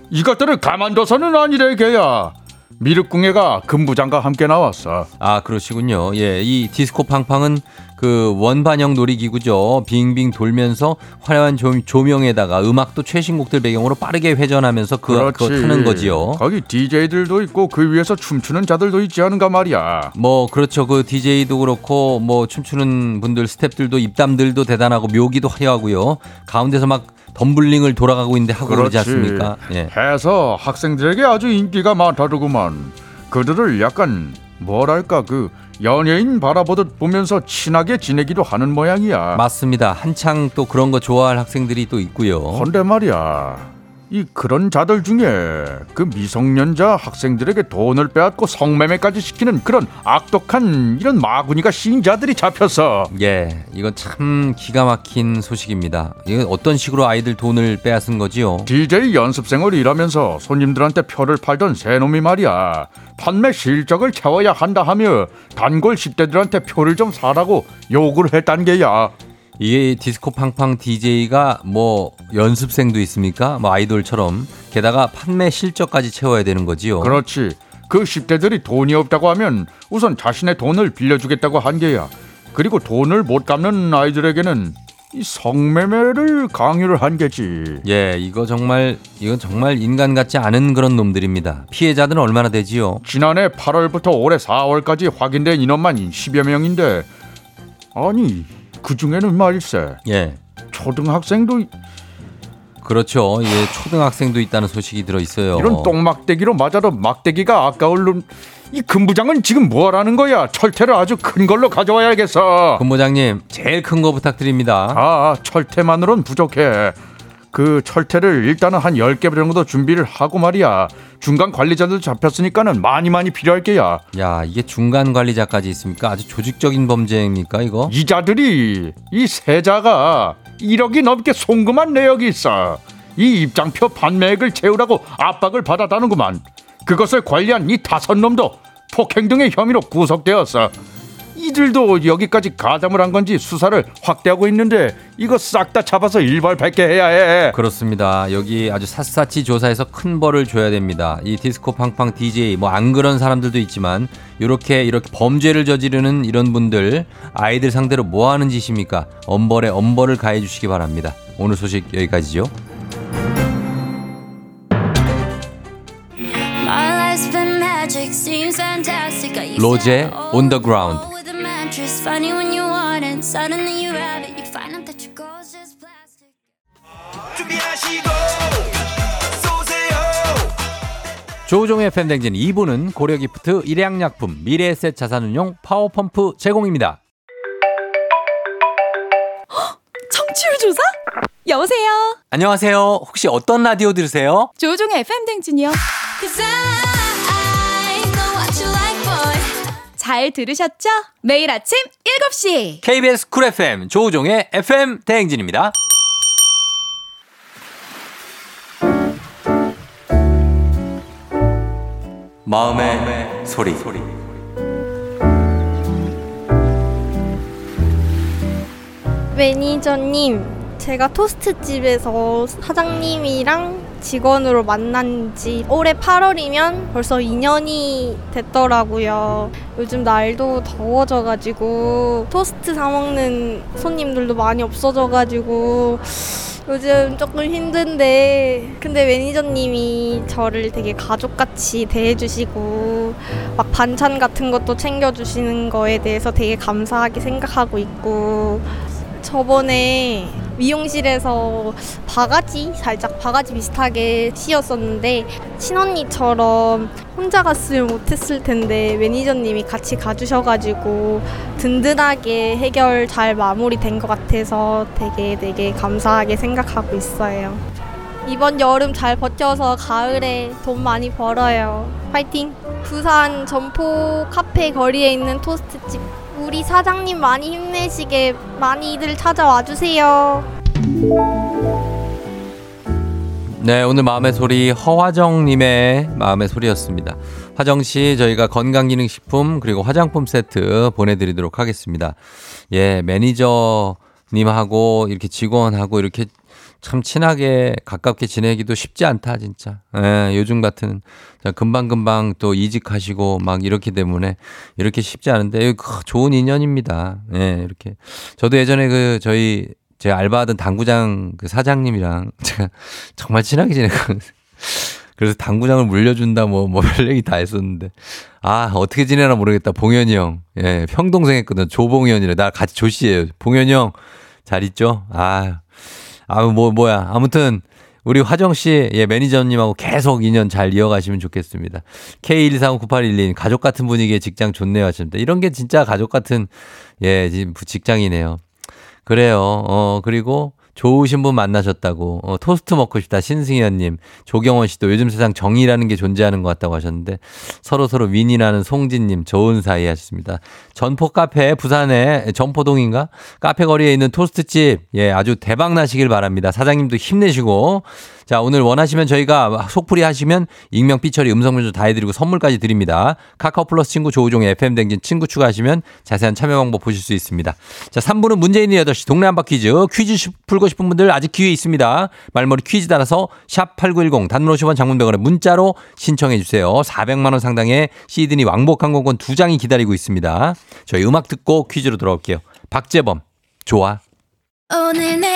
이것들을 가만둬서는 아니래 개야. 미륵궁예가 금부장과 함께 나왔어. 아, 그러시군요. 예, 이 디스코 팡팡은 그 원반형 놀이기구죠. 빙빙 돌면서 화려한 조, 조명에다가 음악도 최신곡들 배경으로 빠르게 회전하면서 그, 그거 타는 거지요. 거기 DJ들도 있고 그 위에서 춤추는 자들도 있지 않은가 말이야 뭐 그렇죠. 그 DJ도 그렇고 뭐 춤추는 분들 스탭들도 입담들도 대단하고 묘기도 화려하고요. 가운데서 막 덤블링을 돌아가고 있는데 하고 그러지 않습니까? 예. 해서 학생들에게 아주 인기가 많다더구만 그들을 약간 뭐랄까 그 연예인 바라보듯 보면서 친하게 지내기도 하는 모양이야 맞습니다. 한창 또 그런 거 좋아할 학생들이 또 있고요. 헌데 말이야 이 그런 자들 중에 그 미성년자 학생들에게 돈을 빼앗고 성매매까지 시키는 그런 악독한 이런 마구니가 신자들이 잡혔어 예, 이건 참 기가 막힌 소식입니다. 이건 어떤 식으로 아이들 돈을 빼앗은 거지요? DJ 연습생을 일하면서 손님들한테 표를 팔던 새놈이 말이야 판매 실적을 채워야 한다 하며 단골 10대들한테 표를 좀 사라고 요구를 했단 게야 이게 디스코 팡팡 DJ가 뭐 연습생도 있습니까? 뭐 아이돌처럼 게다가 판매 실적까지 채워야 되는 거지요. 그렇지 그 10대들이 돈이 없다고 하면 우선 자신의 돈을 빌려주겠다고 한 게야 그리고 돈을 못 갚는 아이들에게는 이 성매매를 강요를 한 게지. 예, 이거 정말 이건 정말 인간 같지 않은 그런 놈들입니다. 피해자들은 얼마나 되지요? 지난해 8월부터 올해 4월까지 확인된 인원만 10여 명인데 아니 그 중에는 말일세 예. 초등학생도 그렇죠. 예, 초등학생도 있다는 소식이 들어 있어요. 이런 똥막대기로 맞아도 막대기가 아까울 놈. 이 금부장은 지금 뭐라는 거야? 철퇴를 아주 큰 걸로 가져와야겠어. 근무장님, 제일 큰 거 부탁드립니다. 아, 철퇴만으론 부족해. 그 철퇴를 일단은 한 10개 정도 준비를 하고 말이야. 중간 관리자들 잡혔으니까는 많이 많이 필요할 게야. 야, 이게 중간 관리자까지 있습니까? 아주 조직적인 범죄입니까, 이거? 이자들이 이 세자가 1억이 넘게 송금한 내역이 있어. 이 입장표 판매액을 채우라고 압박을 받았다는구만. 그것을 관리한 이 다섯 놈도 폭행 등의 혐의로 구속되었어. 이들도 여기까지 가담을 한 건지 수사를 확대하고 있는데 이거 싹 다 잡아서 일발백계 해야 해. 그렇습니다. 여기 아주 샅샅이 조사해서 큰 벌을 줘야 됩니다. 이 디스코 팡팡 DJ 뭐 안 그런 사람들도 있지만 이렇게 이렇게 범죄를 저지르는 이런 분들 아이들 상대로 뭐 하는 짓입니까? 엄벌에 엄벌을 가해 주시기 바랍니다. 오늘 소식 여기까지죠. 로제, Ground. Funny when you want it, suddenly you have it. You find out that your gold's just plastic. 준비하시고 쏘세요 조우종의 FM 대행진 2부는 고려기프트, 일양약품, 미래에셋 자산운용, 파워펌프 제공입니다. 청취율 조사? 여보세요. 안녕하세요. 혹시 어떤 라디오 들으세요? 조종의 FM 댕진이요. Cause I 잘 들으셨죠? 매일 아침 7시. KBS 쿨 FM 조우종의 FM 대행진입니다. 마음의, 소리. 매니저님, 제가 토스트집에서 사장님이랑 직원으로 만난 지 올해 8월이면 벌써 2년이 됐더라고요. 요즘 날도 더워져가지고 토스트 사먹는 손님들도 많이 없어져가지고 요즘 조금 힘든데 근데 매니저님이 저를 되게 가족같이 대해주시고 막 반찬 같은 것도 챙겨주시는 거에 대해서 되게 감사하게 생각하고 있고 저번에 미용실에서 바가지 살짝 바가지 비슷하게 씌었었는데 친언니처럼 혼자 갔으면 못했을 텐데 매니저님이 같이 가주셔가지고 든든하게 해결 잘 마무리된 것 같아서 되게 되게 감사하게 생각하고 있어요. 이번 여름 잘 버텨서 가을에 돈 많이 벌어요. 파이팅! 부산 점포 카페 거리에 있는 토스트집 우리 사장님 많이 힘내시게 많이들 찾아와 주세요. 네, 오늘 마음의 소리 허화정님의 마음의 소리였습니다. 화정 씨, 저희가 건강기능식품 그리고 화장품 세트 보내드리도록 하겠습니다. 예, 매니저 님하고 이렇게 직원하고 이렇게 참 친하게 가깝게 지내기도 쉽지 않다, 진짜. 예, 요즘 같은 금방 금방 또 이직하시고 막 이렇기 때문에 이렇게 쉽지 않은데 그 좋은 인연입니다. 예, 이렇게. 저도 예전에 그 저희 제가 알바하던 당구장 그 사장님이랑 *laughs* 제가 정말 친하게 지냈거든요. 그래서 당구장을 물려준다 뭐, 뭐 별 얘기 다 했었는데. 아, 어떻게 지내나 모르겠다. 봉현이 형. 예, 평동생 했거든. 조봉현이래. 나 같이 조씨예요. 봉현이 형. 잘 있죠? 아, 아, 뭐, 뭐야. 아무튼, 우리 화정 씨, 예, 매니저님하고 계속 인연 잘 이어가시면 좋겠습니다. K1439812님, 가족 같은 분위기의 직장 좋네요 하십니다. 이런 게 진짜 가족 같은, 예, 직장이네요. 그래요. 어, 그리고 좋으신 분 만나셨다고. 어, 토스트 먹고 싶다. 신승현님. 조경원 씨도 요즘 세상 정의라는 게 존재하는 것 같다고 하셨는데 서로 서로 윈이라는 송진님 좋은 사이 하셨습니다. 전포 카페 부산에 전포동인가? 카페 거리에 있는 토스트집. 예, 아주 대박 나시길 바랍니다. 사장님도 힘내시고. 자, 오늘 원하시면 저희가 속풀이 하시면 익명 삐처리 음성 변조 다 해드리고 선물까지 드립니다. 카카오 플러스 친구 조우종의 FM 댕진 친구 추가하시면 자세한 참여 방법 보실 수 있습니다. 자, 3부는 문재인의 8시 동네 한바 퀴즈. 퀴즈 풀고 싶은 분들 아직 기회 있습니다. 말머리 퀴즈 따라서 샵 8910 단문 50원 장문 100원에 문자로 신청해 주세요. 400만 원 상당의 시드니 왕복 항공권 2장이 기다리고 있습니다. 저희 음악 듣고 퀴즈로 돌아올게요. 박재범, 좋아. 오늘 내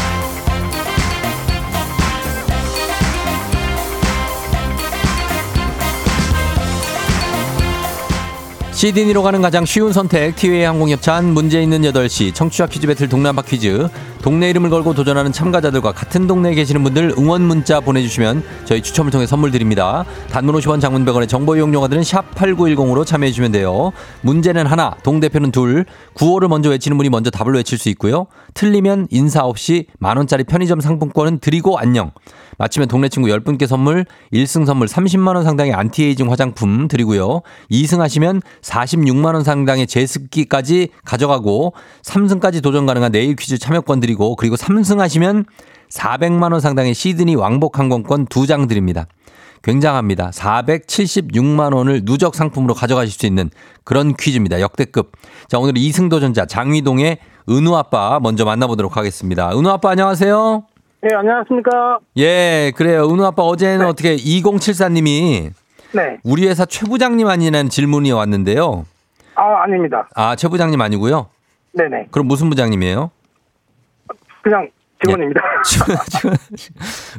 시드니로 가는 가장 쉬운 선택 티웨이 항공협찬 문제 있는 8시 청취자 퀴즈 배틀 한바 퀴즈. 동네 이름을 걸고 도전하는 참가자들과 같은 동네에 계시는 분들 응원 문자 보내주시면 저희 추첨을 통해 선물 드립니다. 단문 50원 장문 100원의 정보 이용료가 드는 샵 8910으로 참여해 주시면 돼요. 문제는 하나 동대표는 둘. 구호를 먼저 외치는 분이 먼저 답을 외칠 수 있고요. 틀리면 인사 없이 만원짜리 편의점 상품권은 드리고 안녕 마치면 동네 친구 10분께 선물, 1승 선물 30만 원 상당의 안티에이징 화장품 드리고요. 2승 하시면 46만 원 상당의 제습기까지 가져가고 3승까지 도전 가능한 내일 퀴즈 참여권 드리고 그리고 3승 하시면 400만 원 상당의 시드니 왕복 항공권 2장 드립니다. 굉장합니다. 476만 원을 누적 상품으로 가져가실 수 있는 그런 퀴즈입니다. 역대급. 자, 오늘 2승 도전자 장위동의 은우 아빠 먼저 만나보도록 하겠습니다. 은우 아빠 안녕하세요. 네, 안녕하십니까. 예, 그래요. 은우 아빠 어제는 어떻게 2074님이 네. 우리 회사 최 부장님 아니냐는 질문이 왔는데요. 아, 아닙니다. 아, 최 부장님 아니고요. 네네. 그럼 무슨 부장님이에요? 그냥 직원입니다.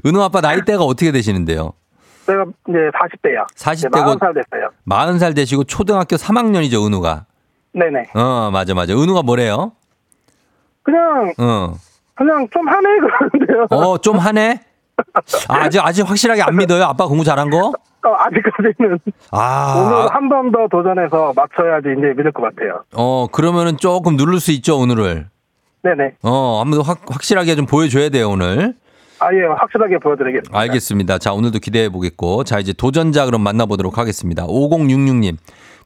은우 아빠 나이대가 어떻게 되시는데요? 제가 이제 40대요. 40 네, 대고 40살 됐어요. 40살 되시고 초등학교 3학년이죠, 은우가. 네네. 어, 맞아, 맞아. 은우가 뭐래요? 그냥, 어. 그냥 좀 하네 *laughs* 그러는데요. 어, 좀 하네? 아, 아직, 아직 확실하게 안 믿어요? 아빠 공부 잘한 거? 어, 아직까지는 아. 오늘 한 번 더 도전해서 맞춰야지 이제 믿을 것 같아요. 어, 그러면은 조금 누를 수 있죠, 오늘을. 네네. 어, 한번 확, 확실하게 좀 보여줘야 돼요, 오늘. 아, 예, 확실하게 보여드리겠습니다. 알겠습니다. 자, 오늘도 기대해 보겠고. 자, 이제 도전자 그럼 만나보도록 하겠습니다. 5066님.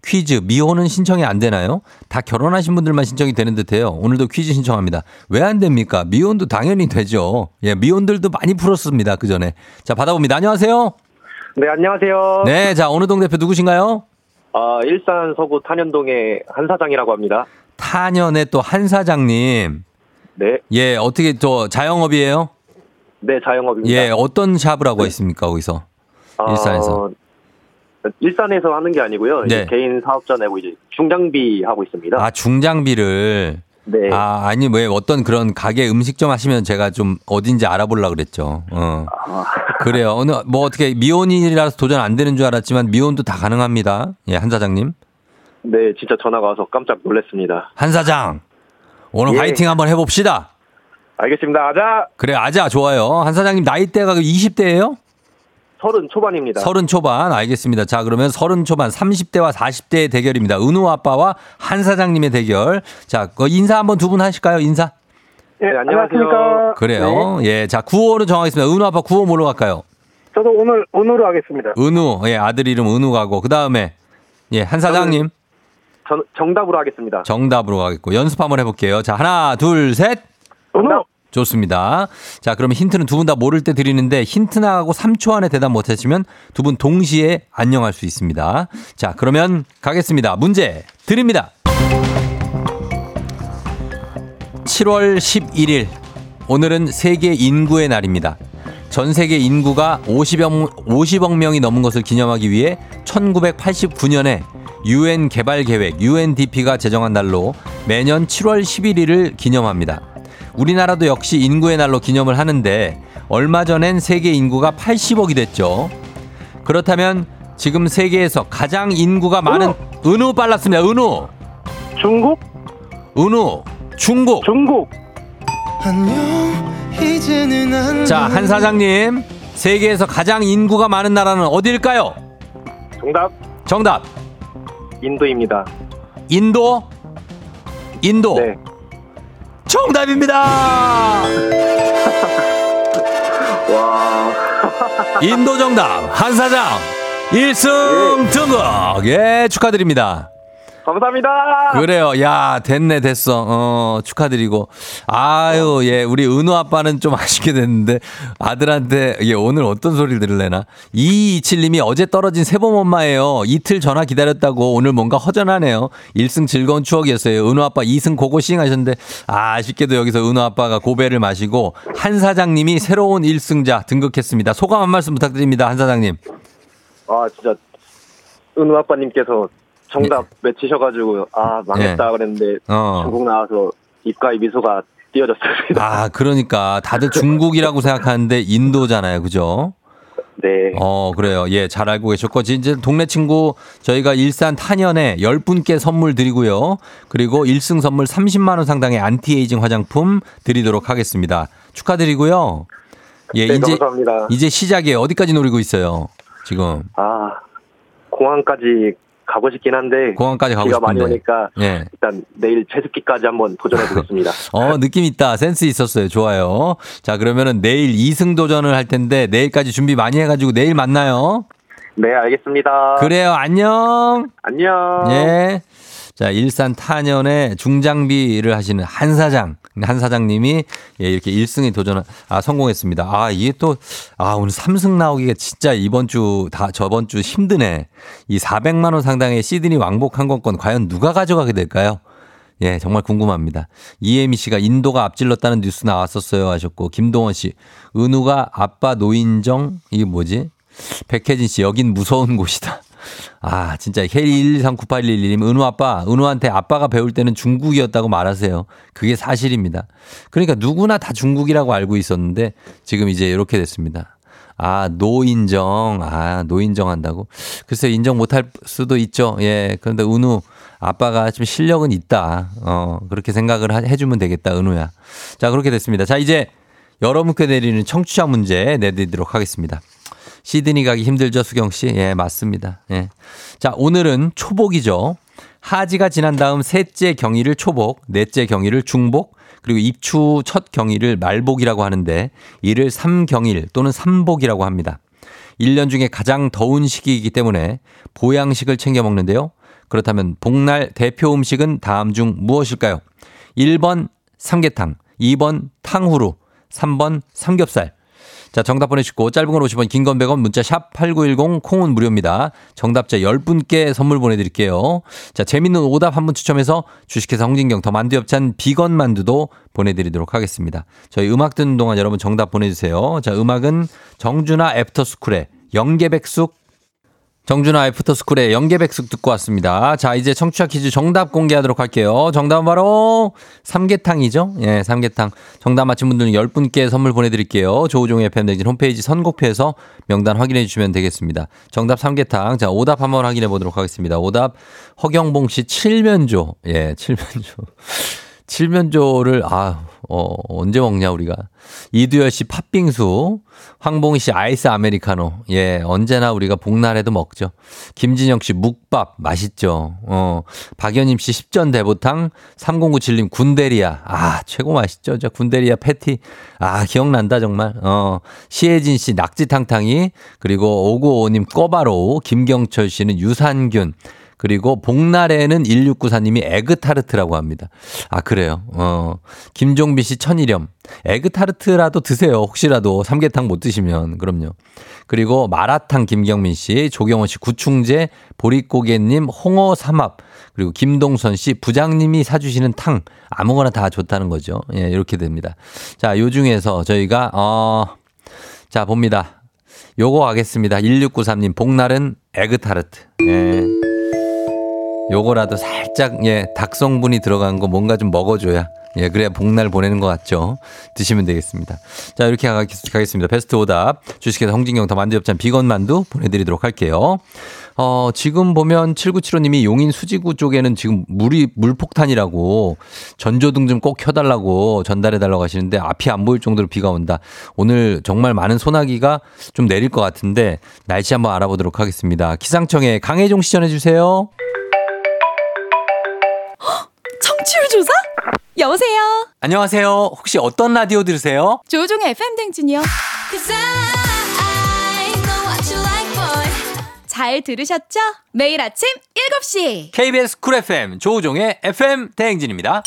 퀴즈, 미혼은 신청이 안 되나요? 다 결혼하신 분들만 신청이 되는 듯 해요. 오늘도 퀴즈 신청합니다. 왜 안 됩니까? 미혼도 당연히 되죠. 예, 미혼들도 많이 풀었습니다. 그 전에. 자, 받아봅니다. 안녕하세요. 네, 안녕하세요. 네, 자, 어느 동 대표 누구신가요? 아, 일산 서구 탄현동의 한 사장이라고 합니다. 탄현의 또 한 사장님. 네, 예, 어떻게 또 자영업이에요? 네, 자영업입니다. 예, 어떤 샵을 하고 있습니까, 거기서? 아, 일산에서. 일산에서 하는 게 아니고요. 네. 개인 사업자 내고 이제 중장비 하고 있습니다. 아, 중장비를. 네. 아, 아니, 왜 어떤 그런 가게 음식점 하시면 제가 좀 어딘지 알아보려고 그랬죠. 어. 그래요. 어느, 뭐 어떻게 미혼이라서 도전 안 되는 줄 알았지만 미혼도 다 가능합니다. 예, 한 사장님. 네, 진짜 전화가 와서 깜짝 놀랐습니다. 한 사장. 오늘 예. 화이팅 한번 해 봅시다. 알겠습니다. 아자! 그래, 아자, 좋아요. 한 사장님 나이대가 20대예요 서른 초반입니다. 서른 초반 알겠습니다. 자 그러면 서른 초반 30대와 40대의 대결입니다. 은우 아빠와 한 사장님의 대결. 자그 인사 한번 두 분 하실까요? 인사. 예, 네, 안녕하세요. 안녕하십니까. 그래요. 예, 자 구호를 정하겠습니다. 은우 아빠 구호 뭘로 갈까요? 저도 오늘, 오늘로 하겠습니다. 은우, 예, 아들 이름 은우 가고 그 다음에 예, 한 사장님 전, 정답으로 하겠습니다. 정답으로 가겠고 연습 한번 해볼게요. 자 하나, 둘, 셋. 오늘, 좋습니다. 자, 그러면 힌트는 두 분 다 모를 때 드리는데 힌트 나가고 3초 안에 대답 못 하시면 두 분 동시에 안녕할 수 있습니다. 자, 그러면 가겠습니다. 문제 드립니다. 7월 11일. 오늘은 세계 인구의 날입니다. 전 세계 인구가 50억, 50억 명이 넘은 것을 기념하기 위해 1989년에 UN 개발 계획 UNDP가 제정한 날로 매년 7월 11일을 기념합니다. 우리나라도 역시 인구의 날로 기념을 하는데 얼마 전엔 세계 인구가 80억이 됐죠. 그렇다면 지금 세계에서 가장 인구가 많은 은우 빨랐습니다. 은우. 중국? 은우. 중국. 중국. 자, 한 사장님. 세계에서 가장 인구가 많은 나라는 어디일까요? 정답 정답. 인도입니다. 인도? 인도. 네. 정답입니다. *laughs* 와. 인도 정답. 한 사장 1승 등극. 예, 축하드립니다. 감사합니다. 그래요. 야, 됐네, 됐어. 어, 축하드리고. 아유, 예, 우리 은우 아빠는 좀 아쉽게 됐는데, 아들한테, 예, 오늘 어떤 소리를 들을래나? 2227님이 어제 떨어진 세범 엄마예요. 이틀 전화 기다렸다고 오늘 뭔가 허전하네요. 1승 즐거운 추억이었어요. 은우 아빠 2승 고고싱 하셨는데, 아, 아쉽게도 여기서 은우 아빠가 고배를 마시고, 한 사장님이 새로운 1승자 등극했습니다. 소감 한 말씀 부탁드립니다, 한 사장님. 아 진짜 은우 아빠님께서 정답 외치셔가지고 아 망했다 예. 그랬는데 어. 중국 나와서 입가에 미소가 띄어졌습니다. 아, 그러니까 다들 중국이라고 생각하는데 인도잖아요. 그죠? 네. 어, 그래요. 예, 잘 알고 계셨고, 이제 동네 친구 저희가 일산 탄현에 10분께 선물 드리고요. 그리고 1승 선물 30만원 상당의 안티에이징 화장품 드리도록 하겠습니다. 축하드리고요. 예, 네, 이제, 감사합니다. 이제 시작이에요. 어디까지 노리고 있어요? 지금. 아 공항까지 가고 싶긴 한데 공항까지 가고 비가 많이 싶은데. 오니까 예. 일단 내일 제습기까지 한번 도전해 보겠습니다. *laughs* 어, 느낌 있다. 센스 있었어요. 좋아요. 자, 그러면은 내일 2승 도전을 할 텐데 내일까지 준비 많이 해가지고 내일 만나요. 네 알겠습니다. 그래요. 안녕. 안녕. 예. 자, 일산 탄현의 중장비를 하시는 한 사장, 한 사장님이 예, 이렇게 1승에 도전, 아, 성공했습니다. 아, 이게 또, 아, 오늘 3승 나오기가 진짜 이번 주, 다, 저번 주 힘드네. 이 400만원 상당의 시드니 왕복 항공권 과연 누가 가져가게 될까요? 예, 정말 궁금합니다. 이혜미 씨가 인도가 앞질렀다는 뉴스 나왔었어요 하셨고, 김동원 씨, 은우가 아빠 노인정, 이게 뭐지? 백혜진 씨, 여긴 무서운 곳이다. 아, 진짜 K1239811님, 은우 아빠, 은우한테 아빠가 배울 때는 중국이었다고 말하세요. 그게 사실입니다. 그러니까 누구나 다 중국이라고 알고 있었는데 지금 이제 이렇게 됐습니다. 아, 노인정. 아, 노인정 한다고? 글쎄, 인정 못할 수도 있죠. 예. 그런데 은우, 아빠가 좀 실력은 있다. 어, 그렇게 생각을 하- 해주면 되겠다, 은우야. 자, 그렇게 됐습니다. 자, 이제 여러분께 내리는 청취자 문제 내드리도록 하겠습니다. 시드니 가기 힘들죠, 수경 씨? 예, 맞습니다. 예. 자, 오늘은 초복이죠. 하지가 지난 다음 셋째 경의를 초복, 넷째 경의를 중복, 그리고 입추 첫 경의를 말복이라고 하는데 이를 삼경일 또는 삼복이라고 합니다. 1년 중에 가장 더운 시기이기 때문에 보양식을 챙겨 먹는데요. 그렇다면 복날 대표 음식은 다음 중 무엇일까요? 1번 삼계탕, 2번 탕후루, 3번 삼겹살. 자, 정답 보내주시고 짧은 건 50원, 긴 건 100원, 문자 샵 8910, 콩은 무료입니다. 정답자 10분께 선물 보내드릴게요. 자, 재밌는 오답 한 분 추첨해서 주식회사 홍진경 더 만두 엽찬 비건 만두도 보내드리도록 하겠습니다. 저희 음악 듣는 동안 여러분 정답 보내주세요. 자, 음악은 정준하 애프터스쿨의 영계백숙 정준하 애프터스쿨의 영계백숙 듣고 왔습니다. 자, 이제 청취자 퀴즈 정답 공개하도록 할게요. 정답은 바로 삼계탕이죠? 예, 삼계탕. 정답 맞힌 분들은 10분께 선물 보내드릴게요. 조우종의 팬데진 홈페이지 선곡표에서 명단 확인해 주시면 되겠습니다. 정답 삼계탕. 자, 오답 한번 확인해 보도록 하겠습니다. 오답 허경봉 씨 칠면조. 예, 칠면조. 칠면조를 아, 어, 언제 먹냐 우리가. 이두열 씨 팥빙수, 황봉희 씨 아이스 아메리카노. 예, 언제나 우리가 복날에도 먹죠. 김진영 씨 묵밥 맛있죠. 어, 박연임 씨 십전 대보탕, 3097님 군대리아. 아, 최고 맛있죠. 저 군대리아 패티. 아, 기억난다 정말. 어, 시혜진 씨 낙지탕탕이, 그리고 5955님 꼬바로우, 김경철 씨는 유산균. 그리고 복날에는 1694님이 에그타르트라고 합니다. 아, 그래요. 어. 김종빈 씨 천일염. 에그타르트라도 드세요. 혹시라도 삼계탕 못 드시면. 그럼요. 그리고 마라탕 김경민 씨, 조경원 씨 구충제, 보릿고개님 홍어 삼합. 그리고 김동선 씨 부장님이 사주시는 탕. 아무거나 다 좋다는 거죠. 예, 이렇게 됩니다. 자, 요 중에서 저희가, 어, 자, 봅니다. 요거 하겠습니다. 1693님, 복날은 에그타르트. 예. 요거라도 살짝 예 닭성분이 들어간 거 뭔가 좀 먹어줘야 예, 그래야 복날 보내는 것 같죠. 드시면 되겠습니다. 자, 이렇게 가, 가겠습니다. 베스트 오답. 주식회사 홍진경 더 만두엽찬 비건 만두 보내드리도록 할게요. 어, 지금 보면 7975님이 용인 수지구 쪽에는 지금 물이, 물폭탄이라고 전조등 좀 꼭 켜달라고 전달해달라고 하시는데 앞이 안 보일 정도로 비가 온다. 오늘 정말 많은 소나기가 좀 내릴 것 같은데 날씨 한번 알아보도록 하겠습니다. 기상청에 강혜종 시 전해주세요. 청취율 조사? 여보세요? 안녕하세요. 혹시 어떤 라디오 들으세요? 조종의 FM 댕진이요. 잘 들으셨죠? 매일 아침 7시. KBS 쿨 FM 조우종의 FM 대행진입니다.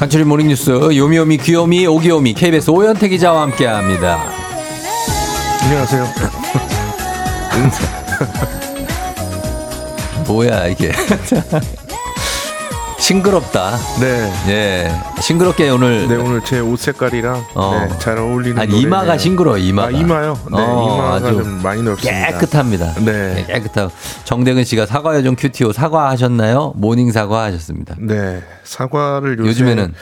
간추린 모닝뉴스 요미요미 귀요미 오기요미 KBS 오현태 기자와 함께합니다. 안녕하세요. *laughs* 뭐야 이게 *laughs* 싱그럽다. 네. 예, 싱그럽게 오늘 네, 오늘 제 옷 색깔이랑 어. 네, 잘 어울리는 아. 이마가 싱그러 이마가. 아, 이마요? 네, 어, 이마가 좀 많이 넓습니다. 깨끗합니다. 네. 깨끗하고 정대근 씨가 사과 요정 큐티오 사과하셨나요? 모닝 사과 하셨습니다. 네. 사과를 요새 요즘에는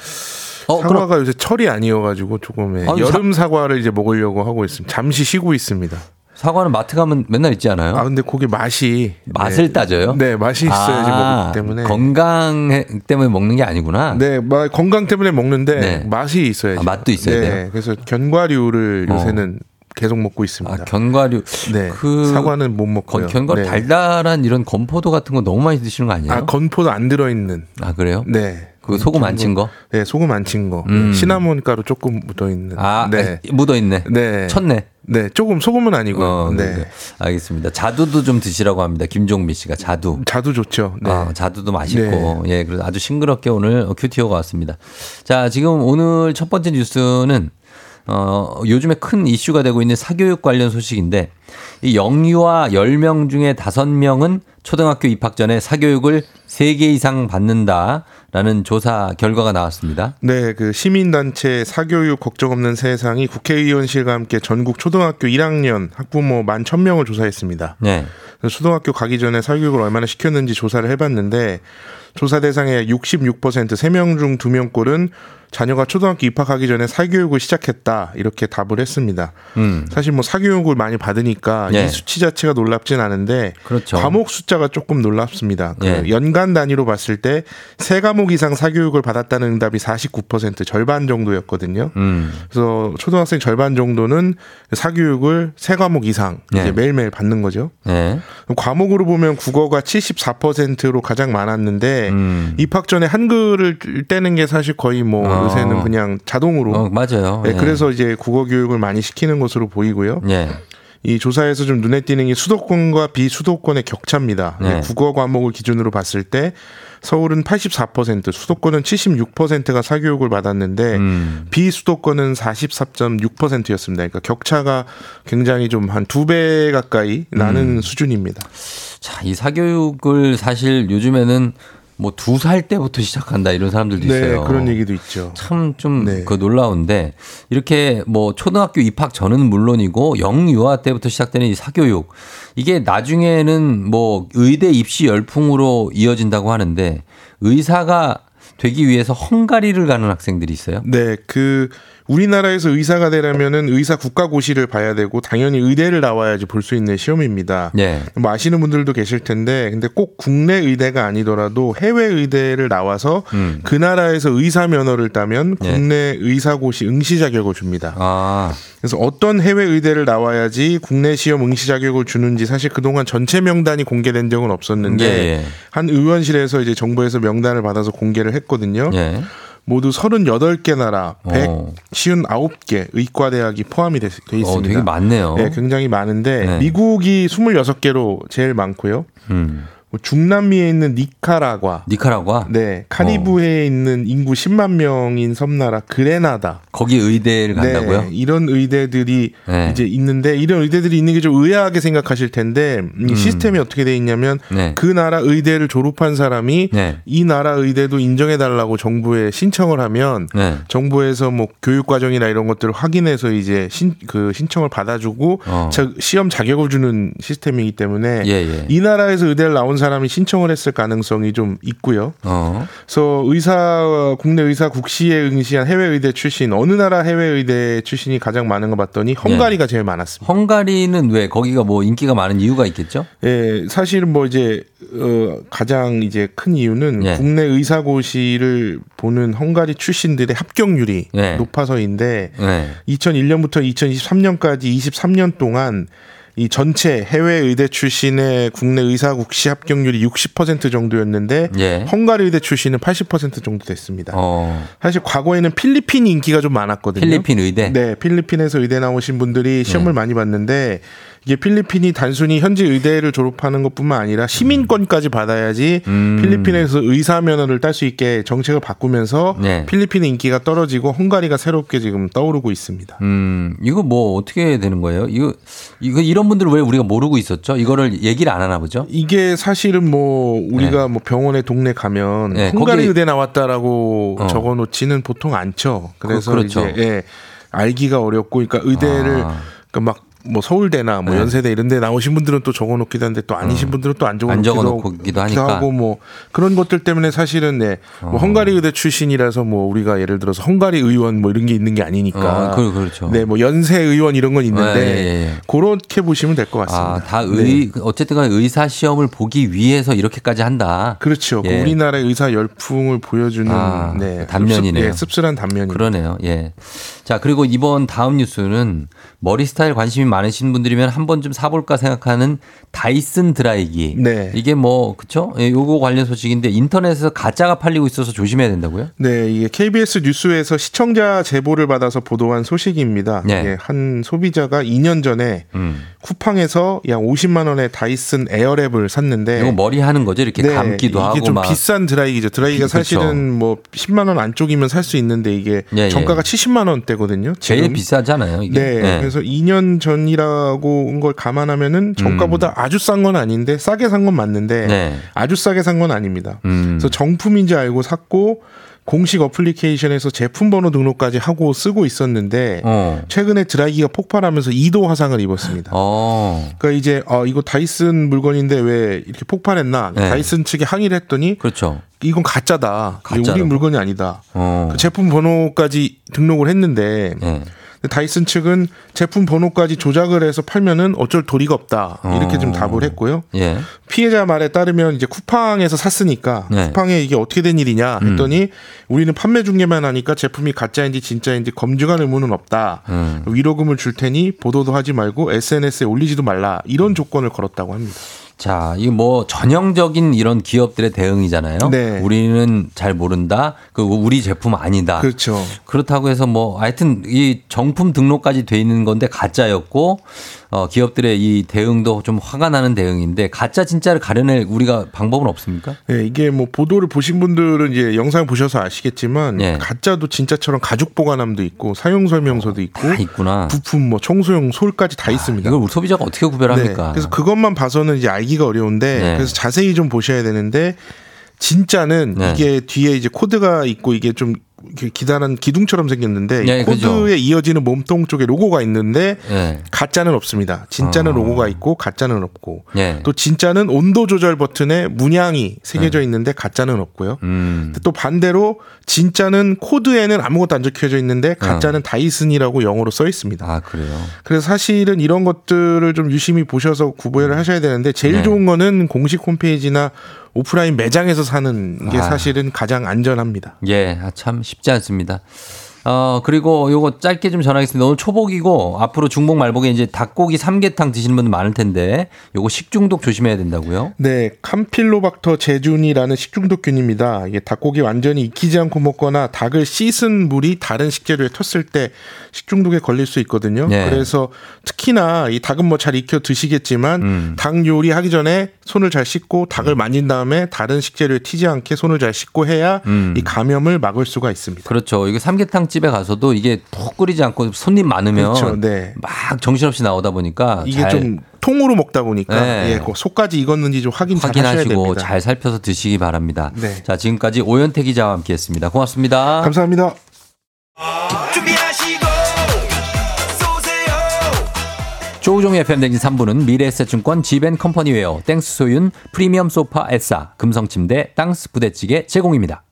어 그럼 사과가 요새 철이 아니어가지고 조금 예, 아니, 여름 사... 과를 이제 먹으려고 하고 있습니다. 잠시 쉬고 있습니다. 사과는 마트 가면 맨날 있지 않아요? 아 근데 그게 맛이 맛을 네, 따져요? 네, 맛이 있어야지 아, 먹기 때문에. 건강 때문에 먹는 게 아니구나. 네, 마- 건강 때문에 먹는데 네. 맛이 있어야죠. 아, 맛도 있어야 네, 돼요? 그래서 견과류를 어. 요새는 계속 먹고 있습니다. 아, 견과류. 네, 그 사과는 못 먹고요. 건, 견과류 네. 달달한 이런 건포도 같은 거 너무 많이 드시는 거 아니에요? 아 건포도 안 들어 있는. 아, 그래요? 네. 그 소금 안 친 거? 네, 소금 안 친 거. 음. 시나몬 가루 조금 묻어 있는. 아, 네. 묻어 있네. 네. 쳤네. 네, 조금 소금은 아니고요. 어, 네. 네. 네. 알겠습니다. 자두도 좀 드시라고 합니다. 김종민 씨가 자두. 자두 좋죠. 네. 아, 자두도 맛있고, 예, 그래서 아주 싱그럽게 오늘 큐티오가 왔습니다. 자, 지금 오늘 첫 번째 뉴스는, 어, 요즘에 큰 이슈가 되고 있는 사교육 관련 소식인데, 이 영유아 10명 중에 5명은 초등학교 입학 전에 사교육을 3개 이상 받는다 라는 조사 결과가 나왔습니다. 네, 그 시민단체 사교육 걱정 없는 세상이 국회의원실과 함께 전국 초등학교 1학년 학부모 1만 1000명을 조사했습니다. 네. 초등학교 가기 전에 사교육을 얼마나 시켰는지 조사를 해봤는데 조사 대상의 66% 3명 중 2명꼴은 자녀가 초등학교 입학하기 전에 사교육을 시작했다 이렇게 답을 했습니다. 음. 사실 뭐 사교육을 많이 받으니까 예. 이 수치 자체가 놀랍진 않은데 그렇죠. 과목 숫자가 조금 놀랍습니다. 그 예. 연간 단위로 봤을 때 세 과목 이상 사교육을 받았다는 응답이 49% 절반 정도였거든요. 음. 그래서 초등학생 절반 정도는 사교육을 세 과목 이상 예. 이제 매일매일 받는 거죠. 네. 과목으로 보면 국어가 74%로 가장 많았는데 음. 입학 전에 한글을 떼는 게 사실 거의 뭐 어. 요새는 그냥 자동으로 어, 맞아요. 네, 예. 그래서 이제 국어 교육을 많이 시키는 것으로 보이고요. 예. 이 조사에서 좀 눈에 띄는 게 수도권과 비수도권의 격차입니다. 네. 국어 과목을 기준으로 봤을 때 서울은 84%, 수도권은 76%가 사교육을 받았는데 음. 비수도권은 44.6%였습니다. 그러니까 격차가 굉장히 좀 한 두 배 가까이 나는 음. 수준입니다. 자, 이 사교육을 사실 요즘에는 뭐 두 살 때부터 시작한다 이런 사람들도 네, 있어요. 그런 얘기도 있죠. 참좀 네. 그 놀라운데 이렇게 뭐 초등학교 입학 전은 물론이고 영유아 때부터 시작되는 이 사교육 이게 나중에는 뭐 의대 입시 열풍으로 이어진다고 하는데 의사가 되기 위해서 헝가리를 가는 학생들이 있어요. 네, 그 우리나라에서 의사가 되려면은 의사 국가고시를 봐야 되고 당연히 의대를 나와야지 볼 수 있는 시험입니다. 예. 뭐 아시는 분들도 계실 텐데 근데 꼭 국내 의대가 아니더라도 해외 의대를 나와서 음. 그 나라에서 의사 면허를 따면 예. 국내 의사고시 응시 자격을 줍니다. 아, 그래서 어떤 해외 의대를 나와야지 국내 시험 응시 자격을 주는지 사실 그동안 전체 명단이 공개된 적은 없었는데 예, 한 의원실에서 이제 정부에서 명단을 받아서 공개를 했거든요. 모두 38개 나라 어. 159개 의과대학이 포함이 돼, 돼 있습니다. 어, 되게 많네요. 네, 굉장히 많은데 네. 미국이 26개로 제일 많고요. 음. 뭐 중남미에 있는 니카라과, 니카라과. 네, 카리브해에 있는 인구 10만 명인 섬나라 그레나다. 거기 의대를 간다고요? 네, 이런 의대들이 네. 이제 있는데 이런 의대들이 있는 게 좀 의아하게 생각하실 텐데 이 시스템이 어떻게 돼 있냐면 음. 네. 그 나라 의대를 졸업한 사람이 네. 이 나라 의대도 인정해 달라고 정부에 신청을 하면 네. 정부에서 뭐 교육 과정이나 이런 것들을 확인해서 이제 신 그 신청을 받아주고 어. 자- 시험 자격을 주는 시스템이기 때문에 예, 예. 이 나라에서 의대를 나온 사람이 신청을 했을 가능성이 좀 있고요. 어. 그래서 의사 국내 의사 국시에 응시한 해외 의대 출신 어느 나라 해외 의대 출신이 가장 많은 거 봤더니 헝가리가 제일 많았습니다. 헝가리는 왜 거기가 뭐 인기가 많은 이유가 있겠죠? 예, 사실은 뭐 이제 어 가장 이제 큰 이유는 예. 국내 의사고시를 보는 헝가리 출신들의 합격률이 예. 높아서인데 네. 2001년부터 2023년까지 23년 동안 이 전체 해외 의대 출신의 국내 의사 국시 합격률이 60% 정도였는데 예. 헝가리 의대 출신은 80% 정도 됐습니다. 어. 사실 과거에는 필리핀 인기가 좀 많았거든요. 필리핀 의대. 네, 필리핀에서 의대 나오신 분들이 시험을 네. 많이 봤는데 이게 필리핀이 단순히 현지 의대를 졸업하는 것뿐만 아니라 시민권까지 받아야지 음. 필리핀에서 의사 면허를 딸 수 있게 정책을 바꾸면서 네. 필리핀의 인기가 떨어지고 헝가리가 새롭게 지금 떠오르고 있습니다. 음, 이거 뭐 어떻게 되는 거예요? 이거 이거 이런 분들을 왜 우리가 모르고 있었죠? 이거를 얘기를 안 하나 보죠? 이게 사실은 뭐 우리가 뭐 병원에 동네 가면 네, 헝가리 의대 나왔다라고 어. 적어 놓지는 보통 않죠. 그래서 그- 그렇죠. 이제 예, 알기가 어렵고, 그러니까 의대를 아. 그러니까 막 뭐 서울대나 뭐 네. 연세대 이런 데 나오신 분들은 또 적어놓기도 한데 또 아니신 분들은 또안안 적어놓기도, 적어놓기도 하니까. 하고 뭐 그런 것들 때문에 사실은 네, 뭐 어. 헝가리 의대 출신이라서 뭐 우리가 예를 들어서 헝가리 의원 뭐 이런 게 있는 게 아니니까 어, 그- 그렇죠. 네, 뭐 연세 의원 이런 건 있는데 예, 예, 예. 그렇게 보시면 될 것 같습니다. 아, 다 네. 의, 어쨌든 간에 의사 시험을 보기 위해서 이렇게까지 한다. 그렇죠. 그 예. 우리나라의 의사 열풍을 보여주는 아, 네, 단면이네요. 씁쓸, 예, 씁쓸한 단면이. 그러네요. 예. 자, 그리고 이번 다음 뉴스는 머리 스타일 관심이 많 으신 분들이면 한 번쯤 사볼까 생각하는 다이슨 드라이기. 네. 이게 뭐, 그쵸? 예, 요거 관련 소식인데 인터넷에서 가짜가 팔리고 있어서 조심해야 된다고요? 네, 이게 KBS 뉴스에서 시청자 제보를 받아서 보도한 소식입니다. 네. 이게 한 소비자가 2년 전에 음. 쿠팡에서 약 50만 원의 다이슨 에어랩을 샀는데 이거 머리 하는 거죠? 이렇게 네, 감기도 이게 하고 좀 막. 비싼 드라이기죠. 드라이기가 그쵸. 사실은 뭐 10만 원 안쪽이면 살 수 있는데 이게 예, 예. 정가가 70만 원대거든요. 제일. 비싸잖아요. 이게. 네, 예. 그래서 2년 전 이라고 온 걸 감안하면은 정가보다 아주 싼 건 아닌데 싸게 산 건 맞는데 음. 네. 아주 싸게 산 건 아닙니다. 음. 그래서 정품인지 알고 샀고 공식 어플리케이션에서 제품 번호 등록까지 하고 쓰고 있었는데 어. 최근에 드라이기가 폭발하면서 2도 화상을 입었습니다. 어. 그러니까 이제 어 이거 다이슨 물건인데 왜 이렇게 폭발했나? 네. 다이슨 측에 항의를 했더니 그렇죠. 이건 가짜다. 이게 우리 가짜라고? 물건이 아니다. 어. 그 제품 번호까지 등록을 했는데 예. 다이슨 측은 제품 번호까지 조작을 해서 팔면은 어쩔 도리가 없다. 이렇게 어. 좀 답을 했고요. 예. 피해자 말에 따르면 이제 쿠팡에서 샀으니까 네. 쿠팡에 이게 어떻게 된 일이냐 했더니 우리는 판매 중계만 하니까 제품이 가짜인지 진짜인지 검증할 의무는 없다. 음. 위로금을 줄 테니 보도도 하지 말고 SNS에 올리지도 말라. 이런 조건을 걸었다고 합니다. 자, 이거 뭐 전형적인 이런 기업들의 대응이잖아요. 네. 우리는 잘 모른다. 그 우리 제품 아니다. 그렇죠. 그렇다고 해서 뭐 하여튼 이 정품 등록까지 돼 있는 건데 가짜였고 어 기업들의 이 대응도 좀 화가 나는 대응인데 가짜 진짜를 가려낼 우리가 방법은 없습니까? 네, 이게 뭐 보도를 보신 분들은 이제 영상 보셔서 아시겠지만 예. 가짜도 진짜처럼 가죽 보관함도 있고 사용 설명서도 있고 다 있구나. 부품 뭐 청소용 솔까지 다 있습니다. 이걸 우리 소비자가 어떻게 네, 구별합니까? 그래서 그것만 봐서는 이제 알기가 어려운데 네. 그래서 자세히 좀 보셔야 되는데 진짜는 네. 이게 뒤에 이제 코드가 있고 이게 좀 기다란 기둥처럼 생겼는데 이 네, 그죠. 코드에 이어지는 몸통 쪽에 로고가 있는데 예. 가짜는 없습니다. 진짜는 어. 로고가 있고 가짜는 없고 예. 또 진짜는 온도 조절 버튼에 문양이 새겨져 있는데 가짜는 없고요. 음. 또 반대로 진짜는 코드에는 아무것도 안 적혀져 있는데 가짜는 다이슨이라고 영어로 써 있습니다. 아, 그래요. 그래서 사실은 이런 것들을 좀 유심히 보셔서 구별을 하셔야 되는데 제일 네. 좋은 거는 공식 홈페이지나 오프라인 매장에서 사는 게 아. 사실은 가장 안전합니다. 예, 아, 참 쉽지 않습니다. 어, 그리고 요거 짧게 좀 전하겠습니다. 오늘 초복이고 앞으로 중복 말복에 이제 닭고기 삼계탕 드시는 분들 많을 텐데 요거 식중독 조심해야 된다고요? 네, 캄필로박터 제준이라는 식중독균입니다. 이게 닭고기 완전히 익히지 않고 먹거나 닭을 씻은 물이 다른 식재료에 텄을 때 식중독에 걸릴 수 있거든요. 네. 그래서 특히나 이 닭은 뭐 잘 익혀 드시겠지만 음. 닭 요리 하기 전에 손을 잘 씻고 닭을 만진 다음에 다른 식재료에 튀지 않게 손을 잘 씻고 해야 음. 이 감염을 막을 수가 있습니다. 그렇죠. 이게 삼계탕 집에 가서도 이게 푹 끓이지 않고 손님 많으면 그렇죠. 네. 막 정신없이 나오다 보니까 이게 잘좀 통으로 먹다 보니까 네. 예, 그 속까지 익었는지 좀 확인 잘 확인하시고 됩니다. 잘 살펴서 드시기 바랍니다. 네. 자, 지금까지 오현태 기자와 함께했습니다. 고맙습니다. 감사합니다. 조우종의 FM댕진 3부는 미래에셋증권 지벤컴퍼니웨어 땡스 소윤 프리미엄 소파 에싸 금성침대 땅스 부대찌개 제공입니다.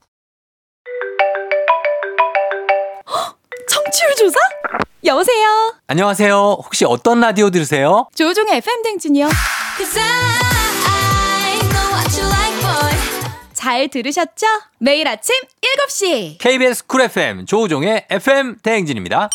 *gasps* 청취율 조사? 여보세요? 안녕하세요. 혹시 어떤 라디오 들으세요? 조우종의 FM 댕진이요. Cause I know what you like, boy. 잘 들으셨죠? 매일 아침 7시. KBS 쿨 FM 조우종의 FM 대행진입니다.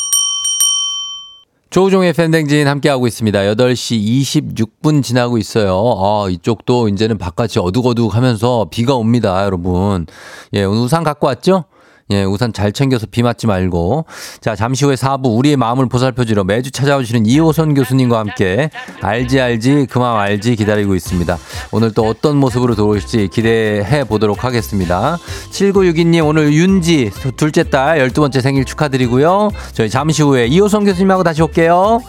조우종의 대행진 함께하고 있습니다. 8시 26분 지나고 있어요. 아, 이쪽도 이제는 바깥이 어둑어둑 하면서 비가 옵니다, 여러분. 예, 오늘 우산 갖고 왔죠? 예, 우산 잘 챙겨서 비 맞지 말고. 자, 잠시 후에 4부 우리의 마음을 보살펴주러 매주 찾아오시는 이호선 교수님과 함께 알지 알지 그만 알지 기다리고 있습니다. 오늘 또 어떤 모습으로 들어오실지 기대해 보도록 하겠습니다. 7962님 오늘 윤지 둘째 딸 12번째 생일 축하드리고요. 저희 잠시 후에 이호선 교수님하고 다시 올게요.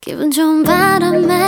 기분 좋은 바람에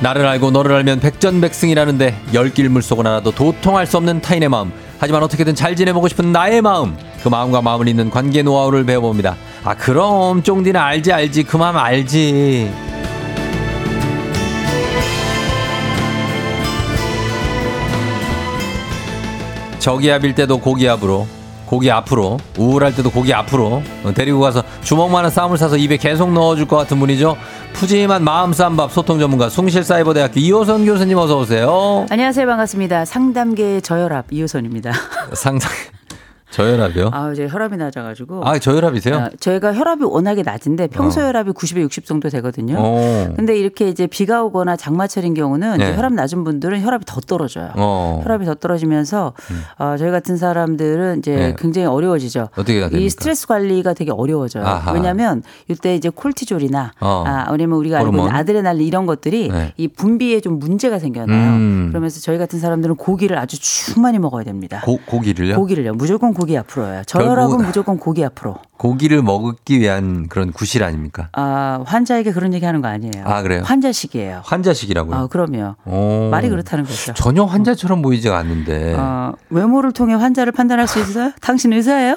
나를 알고 너를 알면 백전백승이라는데 열길 물속은 하나도 도통할 수 없는 타인의 마음. 하지만 어떻게든 잘 지내보고 싶은 나의 마음. 그 마음과 마음을 잇는 관계 노하우를 배워봅니다. 아 그럼 쫑디는 알지 알지. 그 마음 알지. 저기압일 때도 고기압으로 고기 앞으로 우울할 때도 고기 앞으로. 어, 데리고 가서 주먹만한 쌈을 싸서 입에 계속 넣어줄 것 같은 분이죠 푸짐한 마음 쌈밥 소통 전문가 숭실사이버대학교 이호선 교수님 어서 오세요 안녕하세요. 반갑습니다. 상담계 저혈압 이호선입니다. 상상 저혈압이요? 아, 이제 혈압이 낮아가지고. 아 저혈압이세요? 아, 저희가 혈압이 워낙에 낮은데 평소 어. 혈압이 90에 60 정도 되거든요. 어. 근데 이렇게 이제 비가 오거나 장마철인 경우는 네. 혈압 낮은 분들은 혈압이 더 떨어져요. 어. 음. 혈압이 더 떨어지면서 어, 저희 같은 사람들은 이제 네. 굉장히 어려워지죠. 어떻게 해야 됩니까? 이 스트레스 관리가 되게 어려워져요. 아하. 왜냐하면 이때 이제 콜티졸이나 어. 아, 아니면 우리가 알고. 있는 아드레날린 이런 것들이 네. 이 분비에 좀 문제가 생겨나요. 음. 그러면서 저희 같은 사람들은 고기를 아주 충만히 먹어야 됩니다. 고, 고기를요? 고기를요. 무조건 고기 앞으로요. 결국은- 저혈압은 무조건 고기 앞으로. 고기를 먹기 위한 그런 구실 아닙니까? 아, 환자에게 그런 얘기 하는 거 아니에요. 아, 그래요? 환자식이에요. 환자식이라고요? 아, 그럼요. 오. 말이 그렇다는 거죠. 전혀 환자처럼 보이지가 않는데. 어, 외모를 통해 환자를 판단할 수 있어요? *laughs* 당신 의사예요?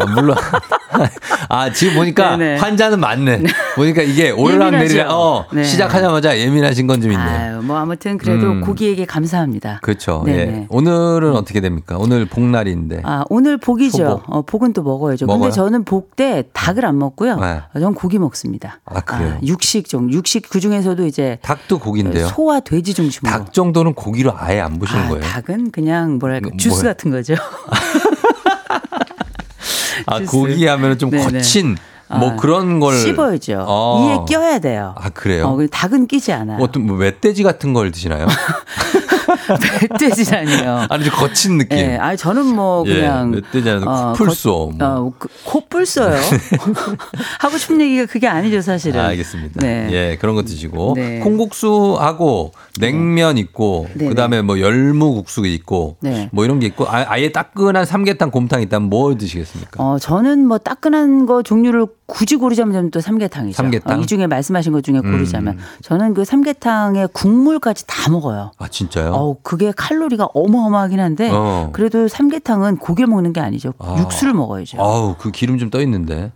아, 물론. *laughs* 아, 지금 보니까 네네. 환자는 맞네. 보니까 이게 오르락 예민하죠. 내리락, 어, 네. 시작하자마자 예민하신 건 좀 있네. 아유, 뭐 아무튼 그래도 음. 고기에게 감사합니다. 그렇죠. 네네. 예. 오늘은 어떻게 됩니까? 오늘 복날인데. 아, 오늘 복이죠. 초복. 어, 복은 또 먹어야죠. 먹어요? 근데 저는 복 때 닭을 안 먹고요. 네. 전 고기 먹습니다. 아, 그래요? 육식 종, 육식 그 중에서도 이제 닭도 고기인데요. 소와 돼지 중심으로. 닭 정도는 고기로 아예 안 보시는 아, 거예요. 닭은 그냥 뭐랄까 뭐, 주스 뭐예요? 같은 거죠. *laughs* 아, 주스. 고기 하면은 좀 네네. 거친 뭐 아, 그런 걸 씹어야죠. 어. 이에 껴야 돼요. 아, 그래요? 어, 닭은 끼지 않아요. 어떤 뭐 멧돼지 같은 걸 드시나요? *laughs* 멧돼지라니요. 아니 좀 거친 느낌. 예, 아니 저는 뭐 예, 그냥 멧돼지 아니라 어, 코뿔소. 뭐. 어, 그, 코뿔소요. *laughs* *laughs* 하고 싶은 얘기가 그게 아니죠, 사실은. 아, 알겠습니다. 네. 예, 그런 거 드시고 네. 콩국수하고 냉면 있고 네. 그다음에 뭐 열무국수 있고 네. 뭐 이런 게 있고 아, 아예 따끈한 삼계탕 곰탕 있다면 뭐 드시겠습니까? 어, 저는 뭐 따끈한 거 종류를 굳이 고르자면 또 삼계탕이죠. 삼계탕? 어, 이 중에 말씀하신 것 중에 고르자면 음. 저는 그 삼계탕에 국물까지 다 먹어요. 아 진짜요? 어, 그게 칼로리가 어마어마하긴 한데 어. 그래도 삼계탕은 고기를 먹는 게 아니죠. 아. 육수를 먹어야죠. 아우 그 기름 좀 떠 있는데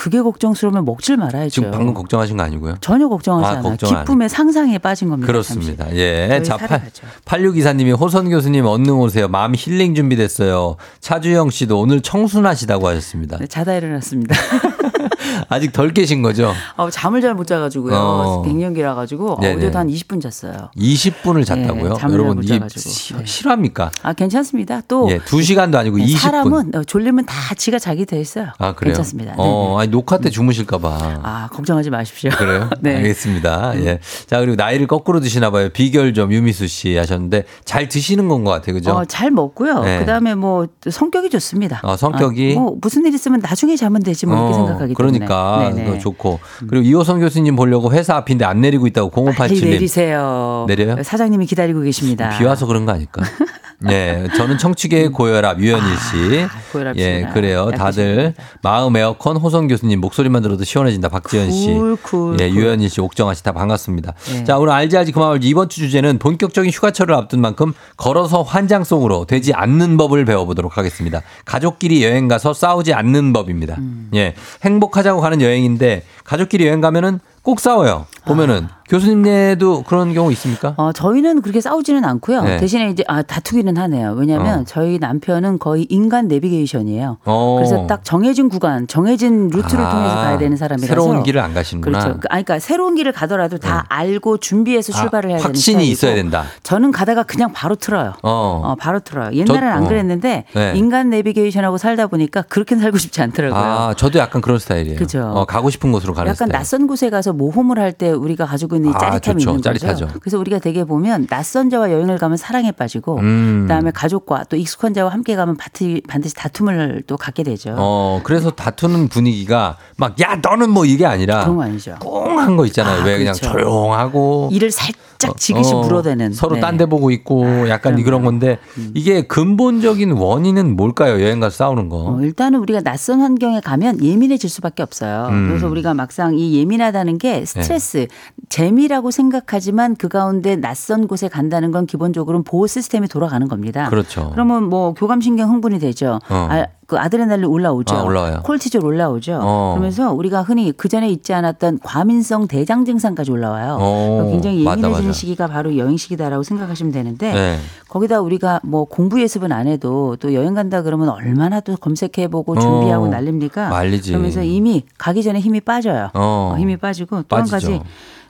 그게 걱정스러우면 먹질 말아야죠. 지금 방금 걱정하신 거 아니고요? 전혀 걱정하지 아, 않아요. 걱정 기쁨의 상상에 빠진 겁니다. 그렇습니다. 잠시. 예. 자, 팔, 살아가죠. 8624님이 호선 교수님 얼른 오세요. 마음 힐링 준비됐어요. 차주영 씨도 오늘 청순하시다고 하셨습니다. 네, 자다 일어났습니다. *laughs* *laughs* 아직 덜 깨신 거죠? 어, 잠을 잘 못 자가지고요. 어. 갱년기라 가지고 네네. 어제도 한 20분 잤어요. 20분을 잤다고요? 네, 잠을 여러분 못이 자가지고. 시- 네. 실화입니까? 아 괜찮습니다. 또 예, 2 시간도 아니고 네, 20분. 사람은 어, 졸리면 다 지가 자기 돼 있어요. 아, 그래요? 괜찮습니다. 네. 어, 아니 녹화 때 주무실까 봐. 아 걱정하지 마십시오. 그래요? *laughs* 네. 알겠습니다. 예. 자, 그리고 나이를 거꾸로 드시나 봐요. 비결 좀 유미수 씨 하셨는데 잘 드시는 건 것 같아요. 그죠? 어, 잘 먹고요. 네. 그다음에 뭐 성격이 좋습니다. 어, 성격이? 아, 뭐 무슨 일 있으면 나중에 자면 되지 뭐 이렇게 어, 생각하기 그러니까. 네네. 그거 좋고 그리고 이호성 교수님 보려고 회사 앞인데 안 내리고 있다고 빨리 0587님 내리세요. 내려요? 사장님이 기다리고 계십니다. 비 와서 그런 거 아닐까? *laughs* 네, 저는 청취계의 고혈압 유현일 씨. 아, 고혈압 예. 그래요. 다들 마음 에어컨 호성 교수님 목소리만 들어도 시원해진다. 박지현 씨. 쿨, 쿨, 예, 쿨. 유현일 씨, 옥정아 씨 다 반갑습니다. 네. 자, 오늘 알지 알지 그 맘 알지 이번 주 주제는 본격적인 휴가철을 앞둔 만큼 걸어서 환장 속으로 되지 않는 법을 배워보도록 하겠습니다. 가족끼리 여행 가서 싸우지 않는 법입니다. 음. 예, 행복 하자고 가는 여행인데 가족끼리 여행 가면은 꼭 싸워요. 보면은 아. 교수님네도 그런 경우 있습니까? 어, 저희는 그렇게 싸우지는 않고요. 네. 대신에 이제 아, 다투기는 하네요. 왜냐하면 어. 저희 남편은 거의 인간 내비게이션이에요. 어. 그래서 딱 정해진 구간, 정해진 루트를 아, 통해서 가야 되는 사람이라서 새로운 길을 안 가시는구나. 네. 그렇죠. 그- 아니, 그러니까 새로운 길을 가더라도 다 알고 준비해서 출발을 아, 해야 되는 확신이 있어야 된다. 저는 가다가 그냥 바로 틀어요. 어. 어, 바로 틀어요. 옛날엔 저- 안 어. 그랬는데 네. 인간 내비게이션하고 살다 보니까 그렇게 살고 싶지 않더라고요. 아, 저도 약간 그런 스타일이에요. 그죠. 어, 가고 싶은 곳으로 가는 약간 스타일. 낯선 곳에 가서 모험을 할 때 우리가 가지고 있는 이 아, 짜릿함이 좋죠. 있는 거죠. 짜릿하죠. 그래서 우리가 되게 보면 낯선 자와 여행을 가면 사랑에 빠지고 음. 그다음에 가족과 또 익숙한 자와 함께 가면 반드시 다툼을 또 갖게 되죠. 어, 그래서 다투는 분위기가 막, 야, 너는 뭐 이게 아니라. 그런 거 아니죠. 꽁한 거 있잖아요. 아, 왜 그냥 그렇죠. 조용하고. 일을 살짝 지그시 어, 물어대는 서로 네. 딴데 보고 있고 약간 그럼요. 그런 건데 이게 근본적인 원인은 뭘까요? 여행 가서 싸우는 거. 어, 일단은 우리가 낯선 환경에 가면 예민해질 수밖에 없어요. 음. 그래서 우리가 막상 이 예민하다는 게 스트레스, 재미라고 생각하지만 그 가운데 낯선 곳에 간다는 건 기본적으로 보호 시스템이 돌아가는 겁니다. 그렇죠. 그러면 뭐 교감신경 흥분이 되죠. 어. 아, 그 아드레날린 올라오죠. 아, 올라와요. 콜티졸 올라오죠. 어. 그러면서 우리가 흔히 그 전에 있지 않았던 과민성 대장 증상까지 올라와요. 어. 그러니까 굉장히 예민해지는 맞아. 시기가 바로 여행 시기다라고 생각하시면 되는데 네. 거기다 우리가 뭐 공부 예습은 안 해도 또 여행 간다 그러면 얼마나 또 검색해보고 준비하고 어. 난립니까? 말리지. 그러면서 이미 가기 전에 힘이 빠져요. 어. 어, 힘이 빠지고 또 한. 가지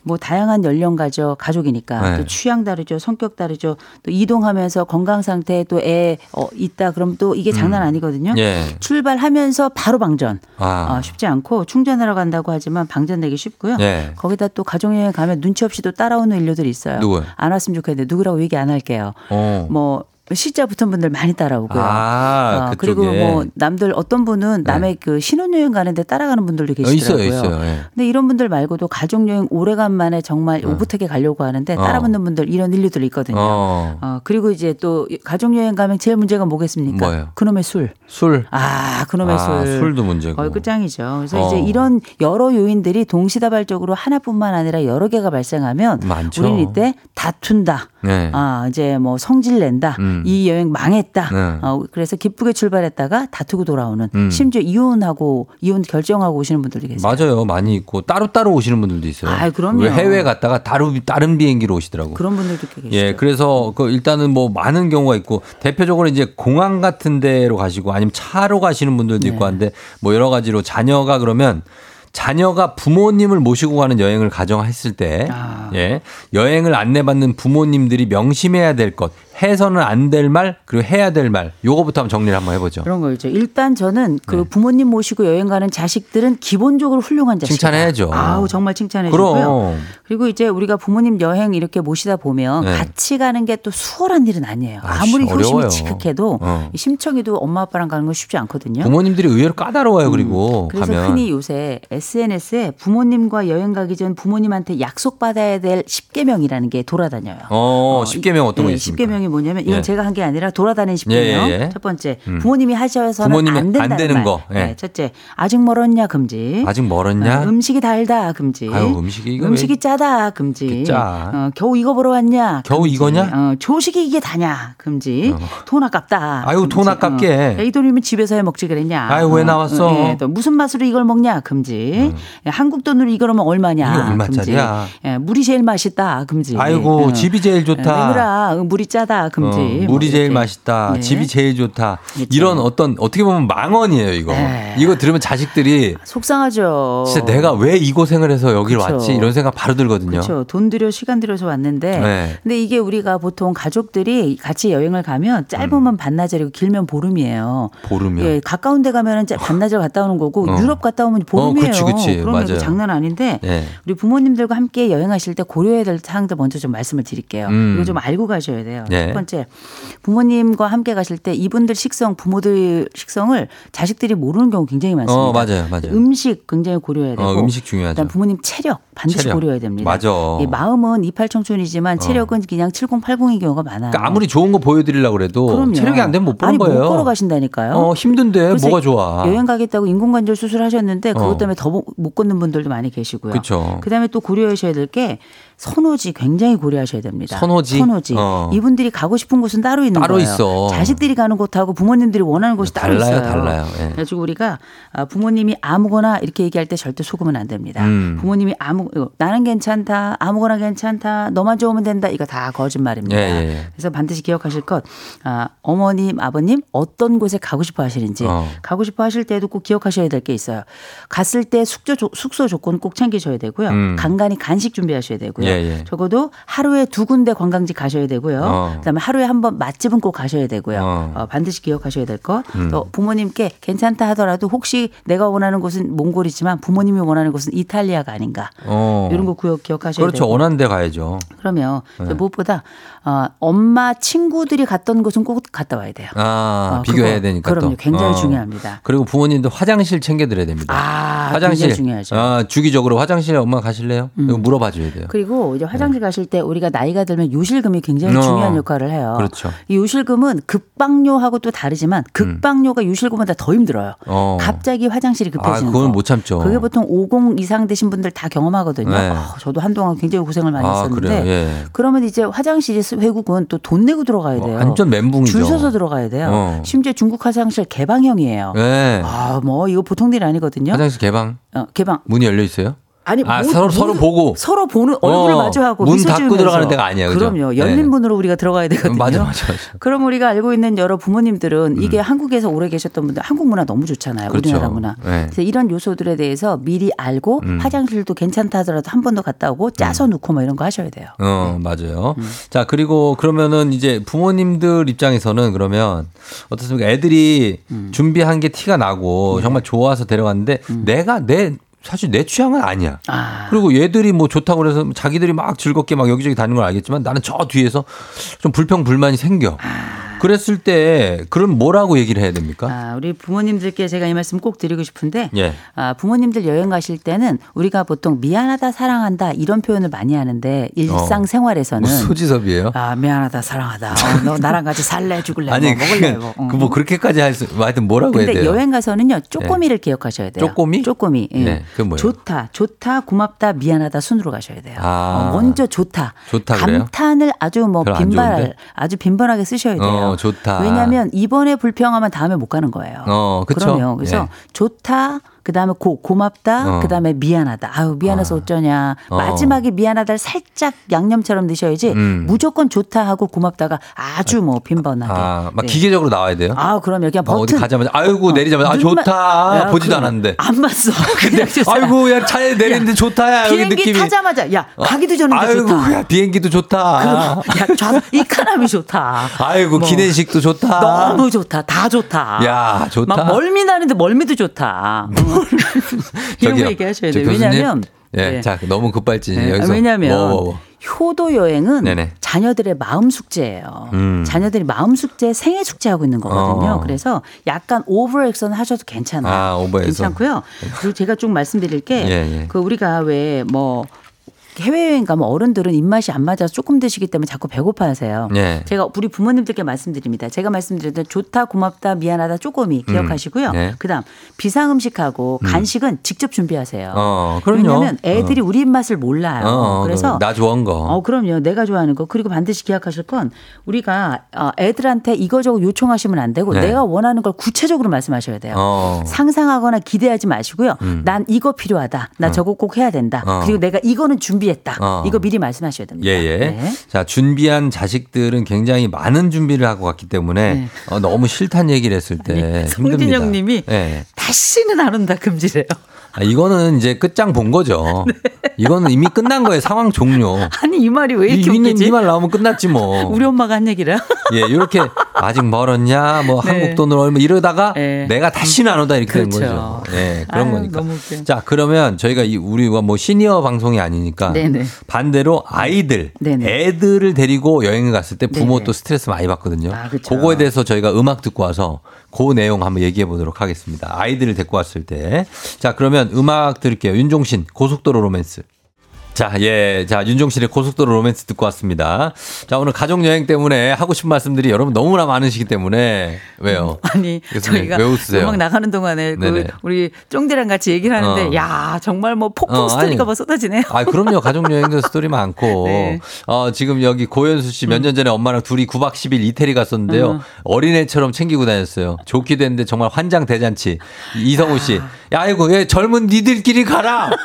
뭐 다양한 연령가죠 가족이니까 네. 또 취향 다르죠 성격 다르죠 또 이동하면서 건강 상태에 또애 어, 있다 그럼 또 이게 장난 아니거든요. 예. 출발하면서 바로 방전 아. 어, 쉽지 않고 충전하러 간다고 하지만 방전되기 쉽고요. 예. 거기다 또 가족 여행 가면 눈치 없이 또 따라오는 인류들이 있어요. 누구요? 안 왔으면 좋겠는데 누구라고 얘기 안 할게요. 어. 뭐 시자 붙은 분들 많이 따라오고요. 아, 어, 그리고. 뭐 남들 어떤 분은 남의 그 신혼여행 가는데 따라가는 분들도 어, 있어요, 계시더라고요. 있어요. 예. 근데 이런 분들 말고도 가족여행 오래간만에 정말 오붓하게 가려고 하는데 어. 따라붙는 분들 이런 인류들이 있거든요. 어. 어, 그리고 이제 또 가족여행 가면 제일 문제가 뭐겠습니까? 뭐예요? 그놈의 술. 술. 아, 그놈의 아, 술. 술도 문제고. 거의 끝장이죠. 그래서 어. 이제 이런 여러 요인들이 동시다발적으로 하나뿐만 아니라 여러 개가 발생하면 많죠. 우리는 이때 다툰다. 네. 아, 이제 뭐 성질 낸다. 음. 이 여행 망했다. 네. 어, 그래서 기쁘게 출발했다가 다투고 돌아오는 음. 심지어 이혼하고 이혼 결정하고 오시는 분들도 계세요. 맞아요. 많이 있고 따로따로 오시는 분들도 있어요. 아, 그럼요. 왜 해외 갔다가 따로 다른 비행기로 오시더라고. 그런 분들도 꽤 계시죠. 예, 그래서 그 일단은 뭐 많은 경우가 있고 대표적으로 이제 공항 같은 데로 가시고 아니면 차로 가시는 분들도 네. 있고 한데 뭐 여러 가지로 자녀가 그러면 자녀가 부모님을 모시고 가는 여행을 가정했을 때, 아. 예, 여행을 안내받는 부모님들이 명심해야 될 것, 해서는 안 될 말, 그리고 해야 될 말, 요거부터 한번 정리를 한번 해보죠. 그런 거죠. 일단 저는 그 네. 부모님 모시고 여행 가는 자식들은 기본적으로 훌륭한 자식. 칭찬해야죠. 아우 정말 칭찬해주고요. 그리고 이제 우리가 부모님 여행 이렇게 모시다 보면 네. 같이 가는 게 또 수월한 일은 아니에요. 아이씨, 아무리 효심이. 지극해도 어. 이 심청이도 엄마 아빠랑 가는 건 쉽지 않거든요. 부모님들이 의외로 까다로워요, 그리고 음, 그래서 가면. 흔히 요새 SNS에 부모님과 여행 가기 전 부모님한테 약속 받아야 될 10개명이라는 게 돌아다녀요. 어, 10개명 어떤 거 네, 있습니까? 10개명이 뭐냐면 이건 예. 제가 한 게 아니라 돌아다니는 10개명. 예, 예, 예. 첫 번째, 음. 부모님이 하셔서는 부모님이 안 된다는 안 되는 말. 거, 예. 네, 첫째, 아직 멀었냐 금지. 아직 멀었냐? 어, 음식이 달다 금지. 아유, 음식이 이거 음식이 짜다 금지. 짜. 어, 겨우 이거 보러 왔냐? 겨우 금지. 이거냐? 어, 조식이 이게 다냐? 금지. 돈 아깝다. 아유, 돈 금지. 아깝게. 어, 이 돈이면 집에서 해 먹지 그랬냐? 아유, 왜 나왔어? 예, 또 무슨 맛으로 이걸 먹냐? 금지. 예, 한국 돈으로 이거면 얼마냐? 금지. 예, 물이 제일 맛있다. 금지. 아이고, 어. 집이 제일 좋다. 예, 어, 물이 짜다. 다 금지. 어, 뭐 물이 제일 이렇게. 맛있다. 네. 집이 제일 좋다. 그렇죠. 이런 어떤 어떻게 보면 망언이에요, 이거. 네. 이거 들으면 자식들이 속상하죠. 진짜 내가 왜 이 고생을 해서 여길 그쵸. 왔지? 이런 생각 바로 들거든요. 그렇죠. 돈 들여 시간 들여서 왔는데 네. 근데 이게 우리가 보통 가족들이 같이 여행을 가면 짧으면 반나절이고 길면 보름이에요. 음. 보름이요. 예, 가까운 데 가면은 짜- 반나절 갔다 오는 거고 어. 유럽 갔다 오면 보름이에요. 그치, 그치. 그러면 맞아요. 장난 아닌데 네. 우리 부모님들과 함께 여행하실 때 고려해야 될 사항들 먼저 좀 말씀을 드릴게요. 음. 이거 좀 알고 가셔야 돼요. 네. 첫 번째, 부모님과 함께 가실 때 이분들 식성, 부모들 식성을 자식들이 모르는 경우 굉장히 많습니다. 어, 맞아요, 맞아요. 음식 굉장히 고려해야 되고, 어, 음식 중요하죠. 그다음 부모님 체력 반드시 체력. 고려해야 됩니다. 맞아. 이 마음은 이팔 청춘이지만 체력은 그냥 7080인 경우가 많아요. 그러니까 아무리 좋은 거 보여드리려고 그래도 그럼요. 체력이 안 되면 못 보는 아니, 거예요. 못 걸어가신다니까요. 어, 힘든데 뭐가 좋아. 여행 가겠다고 인공관절 수술하셨는데 그것 어. 때문에 더 못 걷는 분들도 많이 계시고요. 그쵸. 그다음에 또 고려하셔야 될 게 선호지 굉장히 고려하셔야 됩니다. 선호지? 선호지. 어. 이분들이 가고 싶은 곳은 따로 있는 따로 거예요. 있어. 자식들이 가는 곳하고 부모님들이 원하는 곳이 따로 달라요, 있어요. 달라요. 예. 그래가지고 우리가 아, 부모님이 아무거나 이렇게 얘기할 때 절대 속으면 안 됩니다. 음. 부모님이 아무 나는 괜찮다, 아무거나 괜찮다, 너만 좋으면 된다. 이거 다 거짓말입니다. 예, 예, 예. 그래서 반드시 기억하실 것, 아, 어머님, 아버님 어떤 곳에 가고 싶어 하시는지 어. 가고 싶어 하실 때도 꼭 기억하셔야 될 게 있어요. 갔을 때 숙소, 조- 숙소 조건 꼭 챙기셔야 되고요. 음. 간간히 간식 준비하셔야 되고요. 예, 예. 적어도 하루에 두 군데 관광지 가셔야 되고요. 어. 그다음에 하루에 한 번 맛집은 꼭 가셔야 되고요. 어. 어, 반드시 기억하셔야 될 것. 음. 또 부모님께 괜찮다 하더라도 혹시 내가 원하는 곳은 몽골이지만 부모님이 원하는 곳은 이탈리아가 아닌가. 어. 이런 거 구역 기억하셔야 그렇죠. 되고. 원하는 데 가야죠. 그러면 네. 무엇보다 어, 엄마 친구들이 갔던 곳은 꼭 갔다 와야 돼요. 아, 어, 비교해야 그거, 되니까 그럼요. 또. 굉장히 어. 중요합니다. 그리고 부모님도 화장실 챙겨드려야 됩니다. 아, 화장실 중요하죠. 음. 아, 주기적으로 화장실에 엄마 가실래요? 이거 물어봐 줘야 돼요. 그리고 이제 화장실 가실 때 우리가 나이가 들면 요실금이 굉장히 어. 중요한 역할을 해요. 그렇죠. 이 요실금은 급박료하고 또 다르지만 급박료가 요실금보다 더 힘들어요. 어. 갑자기 화장실이 아, 급해지는 그건 거. 못 참죠. 그게 보통 50 이상 되신 분들 다 경험하거든요. 네. 아, 저도 한동안 굉장히 고생을 많이 아, 했었는데? 예. 그러면 이제 화장실 회국은 또 돈 내고 들어가야 돼요. 완전 멘붕이죠. 줄 서서 들어가야 돼요. 어. 심지어 중국 화장실 개방형이에요. 네. 아, 뭐 이거 보통 일이 아니거든요. 화장실 개방 어, 개방. 문이 열려 있어요? 아니 아, 뭐- 서로 서로 뭐- 보고 서로 보는 얼굴을 어, 마주하고 문 닫고. 들어가는 데가 아니에요, 그죠? 그럼요. 열린 네. 문으로 우리가 들어가야 되거든요. 맞아, 맞아, 맞아. 그럼 우리가 알고 있는 여러 부모님들은 이게 한국에서 오래 계셨던 분들 한국 문화 너무 좋잖아요. 음. 그렇죠. 우리나라 문화. 네. 그래서 이런 요소들에 대해서 미리 알고 음. 화장실도 괜찮다 하더라도 한 번 더 갔다 오고 짜서 놓고 뭐 이런 거 하셔야 돼요. 어, 맞아요. 음. 자, 그리고 그러면은 이제 부모님들 입장에서는 그러면 어떻습니까? 애들이 음. 준비한 게 티가 나고 네. 정말 좋아서 데려갔는데 내가 내 사실 내 취향은 아니야. 아. 그리고 얘들이 뭐 좋다고 그래서 자기들이 막 즐겁게 막 여기저기 다니는 걸 알겠지만 나는 저 뒤에서 좀 불평 불만이 생겨. 그랬을 때 그럼 뭐라고 얘기를 해야 됩니까? 아, 우리 부모님들께 제가 이 말씀 꼭 드리고 싶은데 예. 아, 부모님들 여행 가실 때는 우리가 보통 미안하다 사랑한다 이런 표현을 많이 하는데 일상 생활에서는 뭐 소지섭이에요? 아 미안하다 사랑하다 어, 너 나랑 같이 살래 죽을래 아니, 뭐 먹을래 그, 뭐. 그뭐 그렇게까지 할 수, 뭐 하여튼 뭐라고 해야 근데 돼요? 여행 가서는요 쪼꼬미를 기억하셔야 돼요. 쪼꼬미? 쪼꼬미. 예. 네? 좋다, 좋다, 고맙다, 미안하다 순으로 가셔야 돼요. 아. 어, 먼저 좋다. 좋다 그래요? 감탄을 아주 뭐 빈발? 아주 빈번하게 쓰셔야 돼요. 어, 좋다. 왜냐하면 이번에 불평하면 다음에 못 가는 거예요. 어, 그쵸? 그럼요. 그래서 예. 좋다. 그 다음에 고 고맙다. 어. 그 다음에 미안하다. 아유 미안해서 어쩌냐. 어. 마지막에 미안하다를 살짝 양념처럼 넣으셔야지. 음. 무조건 좋다 하고 고맙다가 아주 뭐 빈번하게. 아, 막 네. 기계적으로 나와야 돼요? 아, 그럼요. 그냥 막 어디 버튼. 가자마자 아이고 내리자마자 아 좋다 야, 보지도 그럼 않았는데 안 봤어. *laughs* 근데. 아이고 야 차에 내리는데 좋다야 여기 비행기 느낌이 타자마자 야 가기도 전에 아이고 좋다. 야 비행기도 좋다 그럼, 야 좌, 이 카남이 좋다. 아이고 뭐. 기내식도 좋다 너무 좋다. 다 좋다. 야 좋다 막 멀미 나는데 멀미도 좋다. 이런 거 얘기하셔야 돼요. 왜냐하면 예, 네. 자 너무 급발진 네, 여기서 왜냐하면 뭐, 뭐, 뭐. 효도 여행은 네네. 자녀들의 마음 숙제예요. 음. 자녀들이 마음 숙제, 생애 숙제 하고 있는 거거든요. 어. 그래서 약간 오버 액션 하셔도 괜찮아요. 아. 괜찮고요. 그리고 제가 좀 말씀드릴 게 예, 예. 그 우리가 왜 뭐 해외여행 가면 어른들은 입맛이 안 맞아서 조금 드시기 때문에 자꾸 배고파하세요. 예. 제가 우리 부모님들께 말씀드립니다. 제가 말씀드렸던 좋다, 고맙다, 미안하다, 쪼꼬미 기억하시고요. 네. 그다음 비상 음식하고 간식은 직접 준비하세요. 어. 왜냐하면 애들이 우리 입맛을 몰라요. 어, 그래서 나 좋아한 거 어, 그럼요. 내가 좋아하는 거. 그리고 반드시 기억하실 건 우리가 어, 애들한테 이거저거 요청하시면 안 되고 네. 내가 원하는 걸 구체적으로 말씀하셔야 돼요. 어. 상상하거나 기대하지 마시고요. 난 이거 필요하다. 나 저거 꼭 해야 된다. 어. 그리고 내가 이거는 준비 준비했다. 어. 이거 미리 말씀하셔야 됩니다. 예, 예. 네. 자, 준비한 자식들은 굉장히 많은 준비를 하고 갔기 때문에 네. 어, 너무 싫다는 얘기를 했을 때 힘듭니다. 성진영 님이 예. 다시는 안 온다 금지래요. 아, 이거는 이제 끝장 본 거죠. *laughs* 네. 이거는 이미 끝난 거예요. 상황 종료. 아니 이 말이 왜 이렇게 이, 웃기지? 이말 나오면 끝났지 뭐. *laughs* 우리 엄마가 한 얘기라. *laughs* 예, 이렇게 아직 멀었냐, 뭐 네. 한국 돈으로 얼마 이러다가 네. 내가 다시는 안 오다 이렇게 된 그렇죠. 거죠. 예, 그런 아유, 거니까. 자, 그러면 저희가 이 우리가 뭐 시니어 방송이 아니니까 네네. 반대로 아이들, 네네. 애들을 데리고 여행을 갔을 때 부모 네네. 또 스트레스 많이 받거든요. 아, 그쵸. 그거에 대해서 저희가 음악 듣고 와서 그 내용 한번 얘기해 보도록 하겠습니다. 아이들을 데리고 왔을 때. 자, 그러면 음악 들을게요. 윤종신 고속도로 로맨스. 자, 예. 자, 윤종신의 고속도로 로맨스 듣고 왔습니다. 자, 오늘 가족여행 때문에 하고 싶은 말씀들이 여러분 너무나 많으시기 때문에. 왜요? *laughs* 아니 저희가 왜 웃으세요? 음악 나가는 동안에 그. 우리 쫑대랑 같이 얘기를 하는데 어. 야 정말 뭐 폭풍 어, 스토리가. 뭐 쏟아지네요. 아, 그럼요. 가족여행도 *laughs* 스토리 많고. 네. 어, 지금 여기 고현수 씨 몇 년 전에 엄마랑 둘이 9박 10일 이태리 갔었는데요. 어. 어린애처럼 챙기고 다녔어요. 좋기도 했는데 정말 환장 대잔치. 이성우 씨. 아. 야, 이거 왜 젊은 니들끼리 가라! *laughs*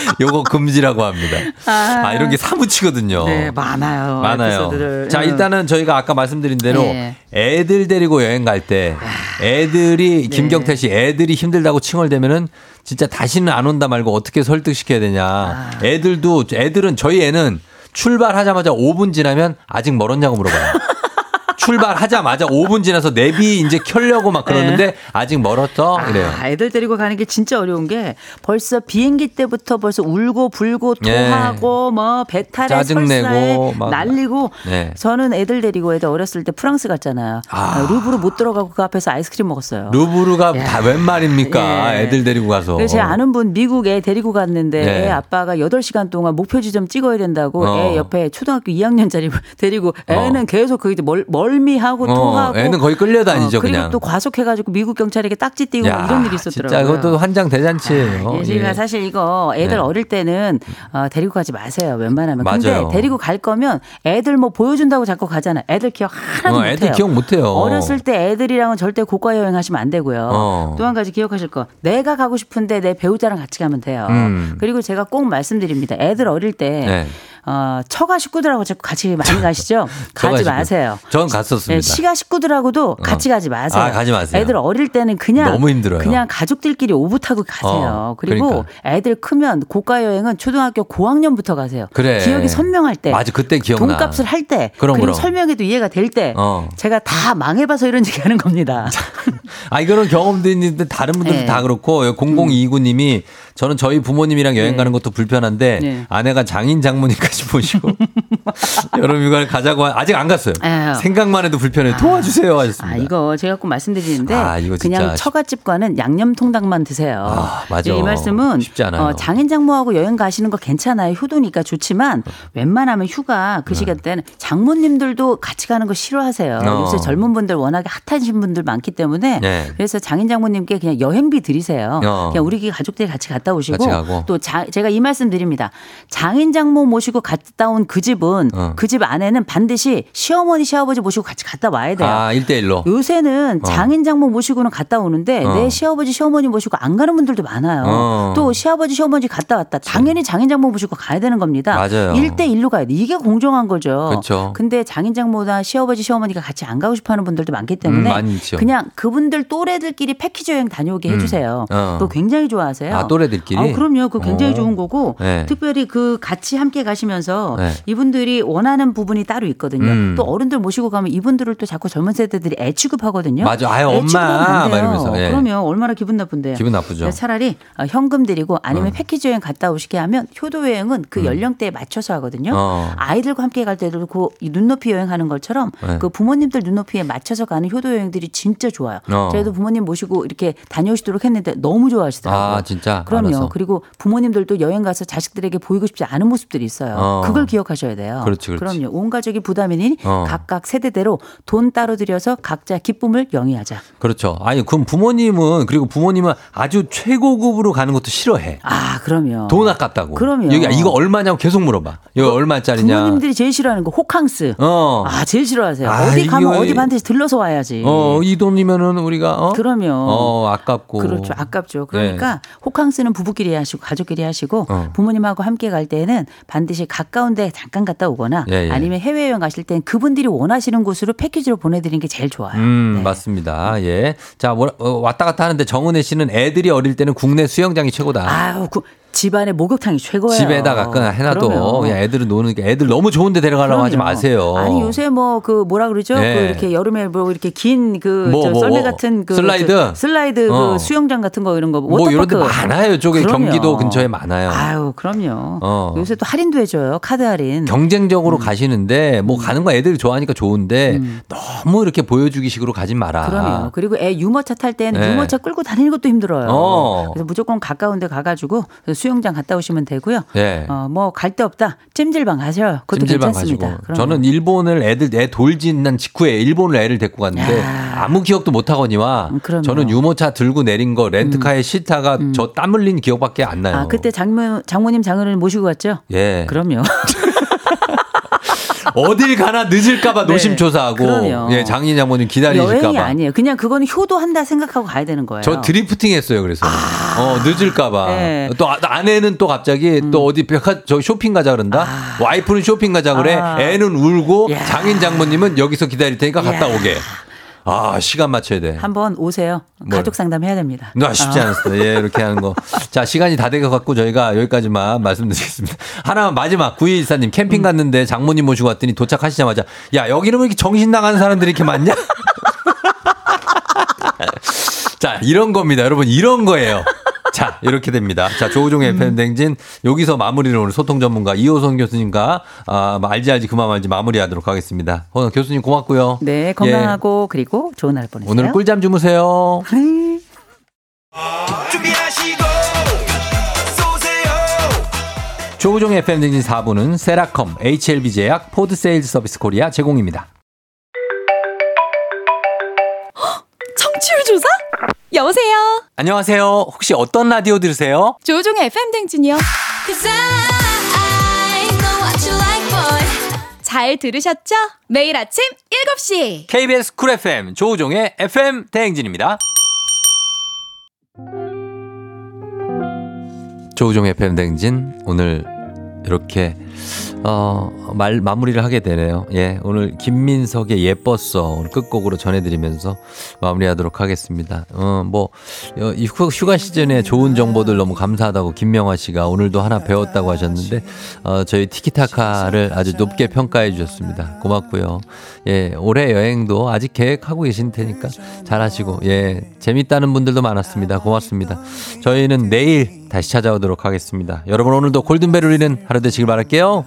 *laughs* 요거 금지라고 합니다. 아, 이런 게 사무치거든요. 네 많아요. 많아요. 에피소드를. 자, 음. 일단은 저희가 아까 말씀드린 대로 네. 애들 데리고 여행 갈 때 애들이 네. 김경태 씨 애들이 힘들다고 칭얼대면은 진짜 다시는 안 온다 말고 어떻게 설득시켜야 되냐. 아. 애들도 애들은 저희 애는 출발하자마자 5분 지나면 아직 멀었냐고 물어봐요. *laughs* 출발하자마자 *laughs* 5분 지나서 내비 이제 켜려고 막 그러는데 아직 멀었어 이래요. 아, 애들 데리고 가는 게 진짜 어려운 게 벌써 비행기 때부터 벌써 울고 불고 예. 토하고 뭐 배탈에 짜증내고. 날리고 네. 저는 애들 데리고 애들 어렸을 때 프랑스 갔잖아요. 아. 루브르 못 들어가고 그 앞에서 아이스크림 먹었어요. 루브르가 야. 다웬 말입니까? 예. 애들 데리고 가서. 제 아는 분 미국 애 데리고 갔는데 네. 애 아빠가 8시간 동안 목표 지 점 찍어야 된다고 어. 애 옆에 초등학교 2학년짜리 *laughs* 데리고 애는 계속 그 이제 멀, 멀미하고 어, 토하고 애는 거의 끌려다니죠, 어, 그리고 그냥. 또 과속해가지고 미국 경찰에게 딱지 띄고 막 이런 일이 있었더라고요. 진짜 이것도 환장 대잔치예요. 예, 저희가 예. 사실 이거 애들 네. 어릴 때는 어, 데리고 가지 마세요. 웬만하면. 맞아요. 근데 데리고 갈 거면 애들 뭐 보여준다고 자꾸 가잖아. 애들 기억 하나도 어, 못해요. 애들 기억 못해요. 어렸을 때 애들이랑은 절대 고가 여행하시면 안 되고요. 어. 또한 가지 기억하실 거. 내가 가고 싶은데 내 배우자랑 같이 가면 돼요. 음. 그리고 제가 꼭 말씀드립니다. 애들 어릴 때 네. 어, 처가 식구들하고 자꾸 같이 많이 가시죠? *laughs* 가지 마세요. 전 갔었습니다. 네, 시가 식구들하고도 같이 가지 마세요. 아, 가지 마세요. 애들 어릴 때는 그냥 너무 힘들어요. 그냥 가족들끼리 오붓 타고 가세요. 어, 그리고 그러니까. 애들 크면 고가 여행은 초등학교 고학년부터 가세요. 그래. 기억이 선명할 때. 맞아, 그때 기억나. 돈값을 할 때. 그럼, 그리고 그럼. 설명해도 이해가 될 때. 어. 제가 다 망해봐서 이런 얘기 하는 겁니다. *laughs* 아, 이거는 경험도 있는데 다른 분들도 네. 다 그렇고 0029님이 저는 저희 부모님이랑 여행 네. 가는 것도 불편한데 네. 아내가 장인 장모님까지 *laughs* 모시고 *laughs* 여름 휴가를 가자고 하- 아직 안 갔어요. 에휴. 생각만 해도 불편해. 도와주세요 하셨습니다. 아, 이거 제가 꼭 말씀드리는데 아, 그냥 쉽- 처갓집과는 양념 통닭만 드세요. 아, 맞아. 이 말씀은 쉽지 않아요. 어, 장인 장모하고 여행 가시는 거 괜찮아요. 효도니까 좋지만 웬만하면 휴가 그 시간 때는 장모님들도 같이 가는 거 싫어하세요. 네. 어. 요새 젊은 분들 워낙에 핫하신 분들 많기 때문에 네. 그래서 장인 장모님께 그냥 여행비 드리세요. 어. 그냥 우리 가족들이 같이 갔다 오시고 같이. 또 자, 제가 이 말씀 드립니다. 장인 장모 모시고 갔다 온 그 집은 어. 그집 안에는 반드시 시어머니 시아버지 모시고 같이 갔다 와야 돼요. 아, 1대1로. 요새는 어. 장인 장모 모시고는 갔다 오는데 어. 내 시아버지 시어머니 모시고 안 가는 분들도 많아요. 어. 또 시아버지 시어머니 갔다 왔다. 당연히 장인 장모 모시고 가야 되는 겁니다. 맞아요. 1대 1로 가야 돼. 이게 공정한 거죠. 그쵸. 근데 장인 장모나 시아버지 시어머니가 같이 안 가고 싶어 하는 분들도 많기 때문에 음, 많이 있죠. 그냥 그분들 또래들끼리 패키지 여행 다녀오게 해 주세요. 어. 그거 굉장히 좋아하세요. 아, 또래들끼리? 아, 그럼요. 그거 굉장히 어. 좋은 거고 네. 특별히 그 같이 함께 가시면서 네. 이분들이 원하는 부분이 따로 있거든요. 음. 또 어른들 모시고 가면 이분들을 또 자꾸 젊은 세대들이 애 취급하거든요. 맞아. 아유, 애 엄마. 이러면서, 예. 그러면 얼마나 기분 나쁜데요. 기분 나쁘죠. 그래서 차라리 어, 현금 드리고 아니면 어. 패키지 여행 갔다 오시게 하면 효도 여행은 그 음. 연령대에 맞춰서 하거든요. 어. 아이들과 함께 갈 때도 그 눈높이 여행하는 것처럼 네. 그 부모님들 눈높이에 맞춰서 가는 효도 여행들이 진짜 좋아요. 어. 저희도 부모님 모시고 이렇게 다녀오시도록 했는데 너무 좋아하시더라고요. 아, 진짜? 그럼요. 알아서. 그리고 부모님들도 여행 가서 자식들에게 보이고 싶지 않은 모습들이 있어요. 어. 그걸 기억하셔야 돼요. 거예요. 그렇지, 그렇지. 럼요 온 가족이 부담이니 어. 각각 세대대로 돈 따로 들여서 각자 기쁨을 영위하자. 그렇죠. 아니, 그럼 부모님은, 그리고 부모님은 아주 최고급으로 가는 것도 싫어해. 아, 그럼요. 돈 아깝다고. 그럼요. 여기 이거 얼마냐고 계속 물어봐. 이거 얼마짜리냐. 부모님들이 제일 싫어하는 거 호캉스. 어. 아, 제일 싫어하세요. 아, 어디 가면 이거- 어디 반드시 들러서 와야지. 어, 이 돈이면은 우리가, 어? 그럼요. 어, 아깝고. 그렇죠. 아깝죠. 그러니까 호캉스는 부부끼리 하시고 가족끼리 하시고 네. 어. 부모님하고 함께 갈 때는 반드시 가까운 데 잠깐 갔다 오거나 예, 예. 아니면 해외여행 가실 땐 그분들이 원하시는 곳으로 패키지로 보내드리는 게 제일 좋아요. 음, 네. 맞습니다. 예. 자, 어, 왔다 갔다 하는데 정은혜 씨는 애들이 어릴 때는 국내 수영장이 최고다. 아유, 그 집안에 목욕탕이 최고예요. 집에다가 그냥 해놔도. 그냥 애들은 노는 게 애들 너무 좋은데 데려가려고 하지 그럼요. 마세요. 아니 요새 뭐 그 뭐라 그러죠? 네. 그 이렇게 여름에 뭐 이렇게 긴그 뭐, 뭐, 썰매 뭐. 같은 그 슬라이드? 저 슬라이드 어. 그 수영장 같은 거 이런 거뭐 이런 데. 많아요. 이쪽에 그럼요. 경기도 근처에 많아요. 아유, 그럼요. 어. 요새 또 할인도 해줘요. 카드 할인. 경쟁적으로 음. 가시는데 뭐 가는 거 애들이 좋아하니까 좋은데 너무 이렇게 보여주기식으로 가진 마라. 그럼요. 그리고 애 유모차 탈 때는 네. 유모차 끌고 다니는 것도 힘들어요. 어. 그래서 무조건 가까운 데 가가지고 수영장 갔다 오시면 되고요. 예. 어, 뭐 갈 데 없다. 찜질방 가셔요. 그것도 찜질방 괜찮습니다. 저는 일본을 애들 애 돌진난 직후에 일본을 애를 데리고 갔는데 아무 기억도 못 하거니와 음, 그럼요. 음. 저는 유모차 들고 내린 거 렌트카에 시타가 저땀 흘린 기억밖에 안 나요. 아, 그때 장모, 장모님 장모를 모시고 갔죠? 예. 그럼요. *laughs* 어딜 가나 늦을까봐 네. 노심초사하고 그럼요. 예 장인 장모님 여행이 기다리실까봐. 아니에요. 그냥 그거는 효도한다 생각하고 가야 되는 거예요. 저 드리프팅 했어요, 그래서. 어, 늦을까봐. 네. 또 아- 아내는 또 갑자기 또 어디 백화, 저 쇼핑 가자 그런다? 와이프는 쇼핑 가자 그래? 아. 애는 울고 야. 장인 장모님은 여기서 기다릴 테니까 갔다 야. 오게. 아, 시간 맞춰야 돼. 한번 오세요. 뭘. 가족 상담 해야 됩니다. 나 쉽지 아. 않았어요. 예, 이렇게 하는 거. 자, 시간이 다 돼가 갖고 저희가 여기까지만 말씀드리겠습니다. 하나만 마지막. 9214님 캠핑 갔는데 장모님 모시고 왔더니 도착하시자마자 야, 여기는 왜 이렇게 정신 나간 사람들이 이렇게 많냐? *laughs* 자, 이런 겁니다. 여러분, 이런 거예요. 자, 이렇게 됩니다. 자, 조우종의 FM 댕진 여기서 마무리를 오늘 소통 전문가 이호선 교수님과 아, 알지 알지 그만 말지 마무리하도록 하겠습니다. 어, 교수님 고맙고요. 네, 예. 건강하고 그리고 좋은 하루 보내세요. 오늘 꿀잠 주무세요. 준비하시고 쏘세요 조우종의 FM 댕진 4부는 세라컴, HLB 제약, 포드 세일즈 서비스 코리아 제공입니다. 여보세요. 안녕하세요. 혹시 어떤 라디오 들으세요? 조우종의 FM 댕진이요. Cause I know what you like, boy. 잘 들으셨죠? 매일 아침 7시. KBS 쿨 FM 조우종의 FM 대행진입니다. 조우종의 FM 대행진 오늘 이렇게 어, 말 마무리를 하게 되네요. 예, 오늘 김민석의 예뻤어 오늘 끝곡으로 전해드리면서 마무리하도록 하겠습니다. 어, 뭐 어, 이 휴- 휴가 시즌에 좋은 정보들 너무 감사하다고 김명화 씨가 오늘도 하나 배웠다고 하셨는데 어, 저희 티키타카를 아주 높게 평가해 주셨습니다. 고맙고요. 예, 올해 여행도 아직 계획하고 계신 테니까 잘 하시고 예, 재밌다는 분들도 많았습니다. 고맙습니다. 저희는 내일 다시 찾아오도록 하겠습니다. 여러분 오늘도 골든벨 울리는 하루 되시길 바랄게요.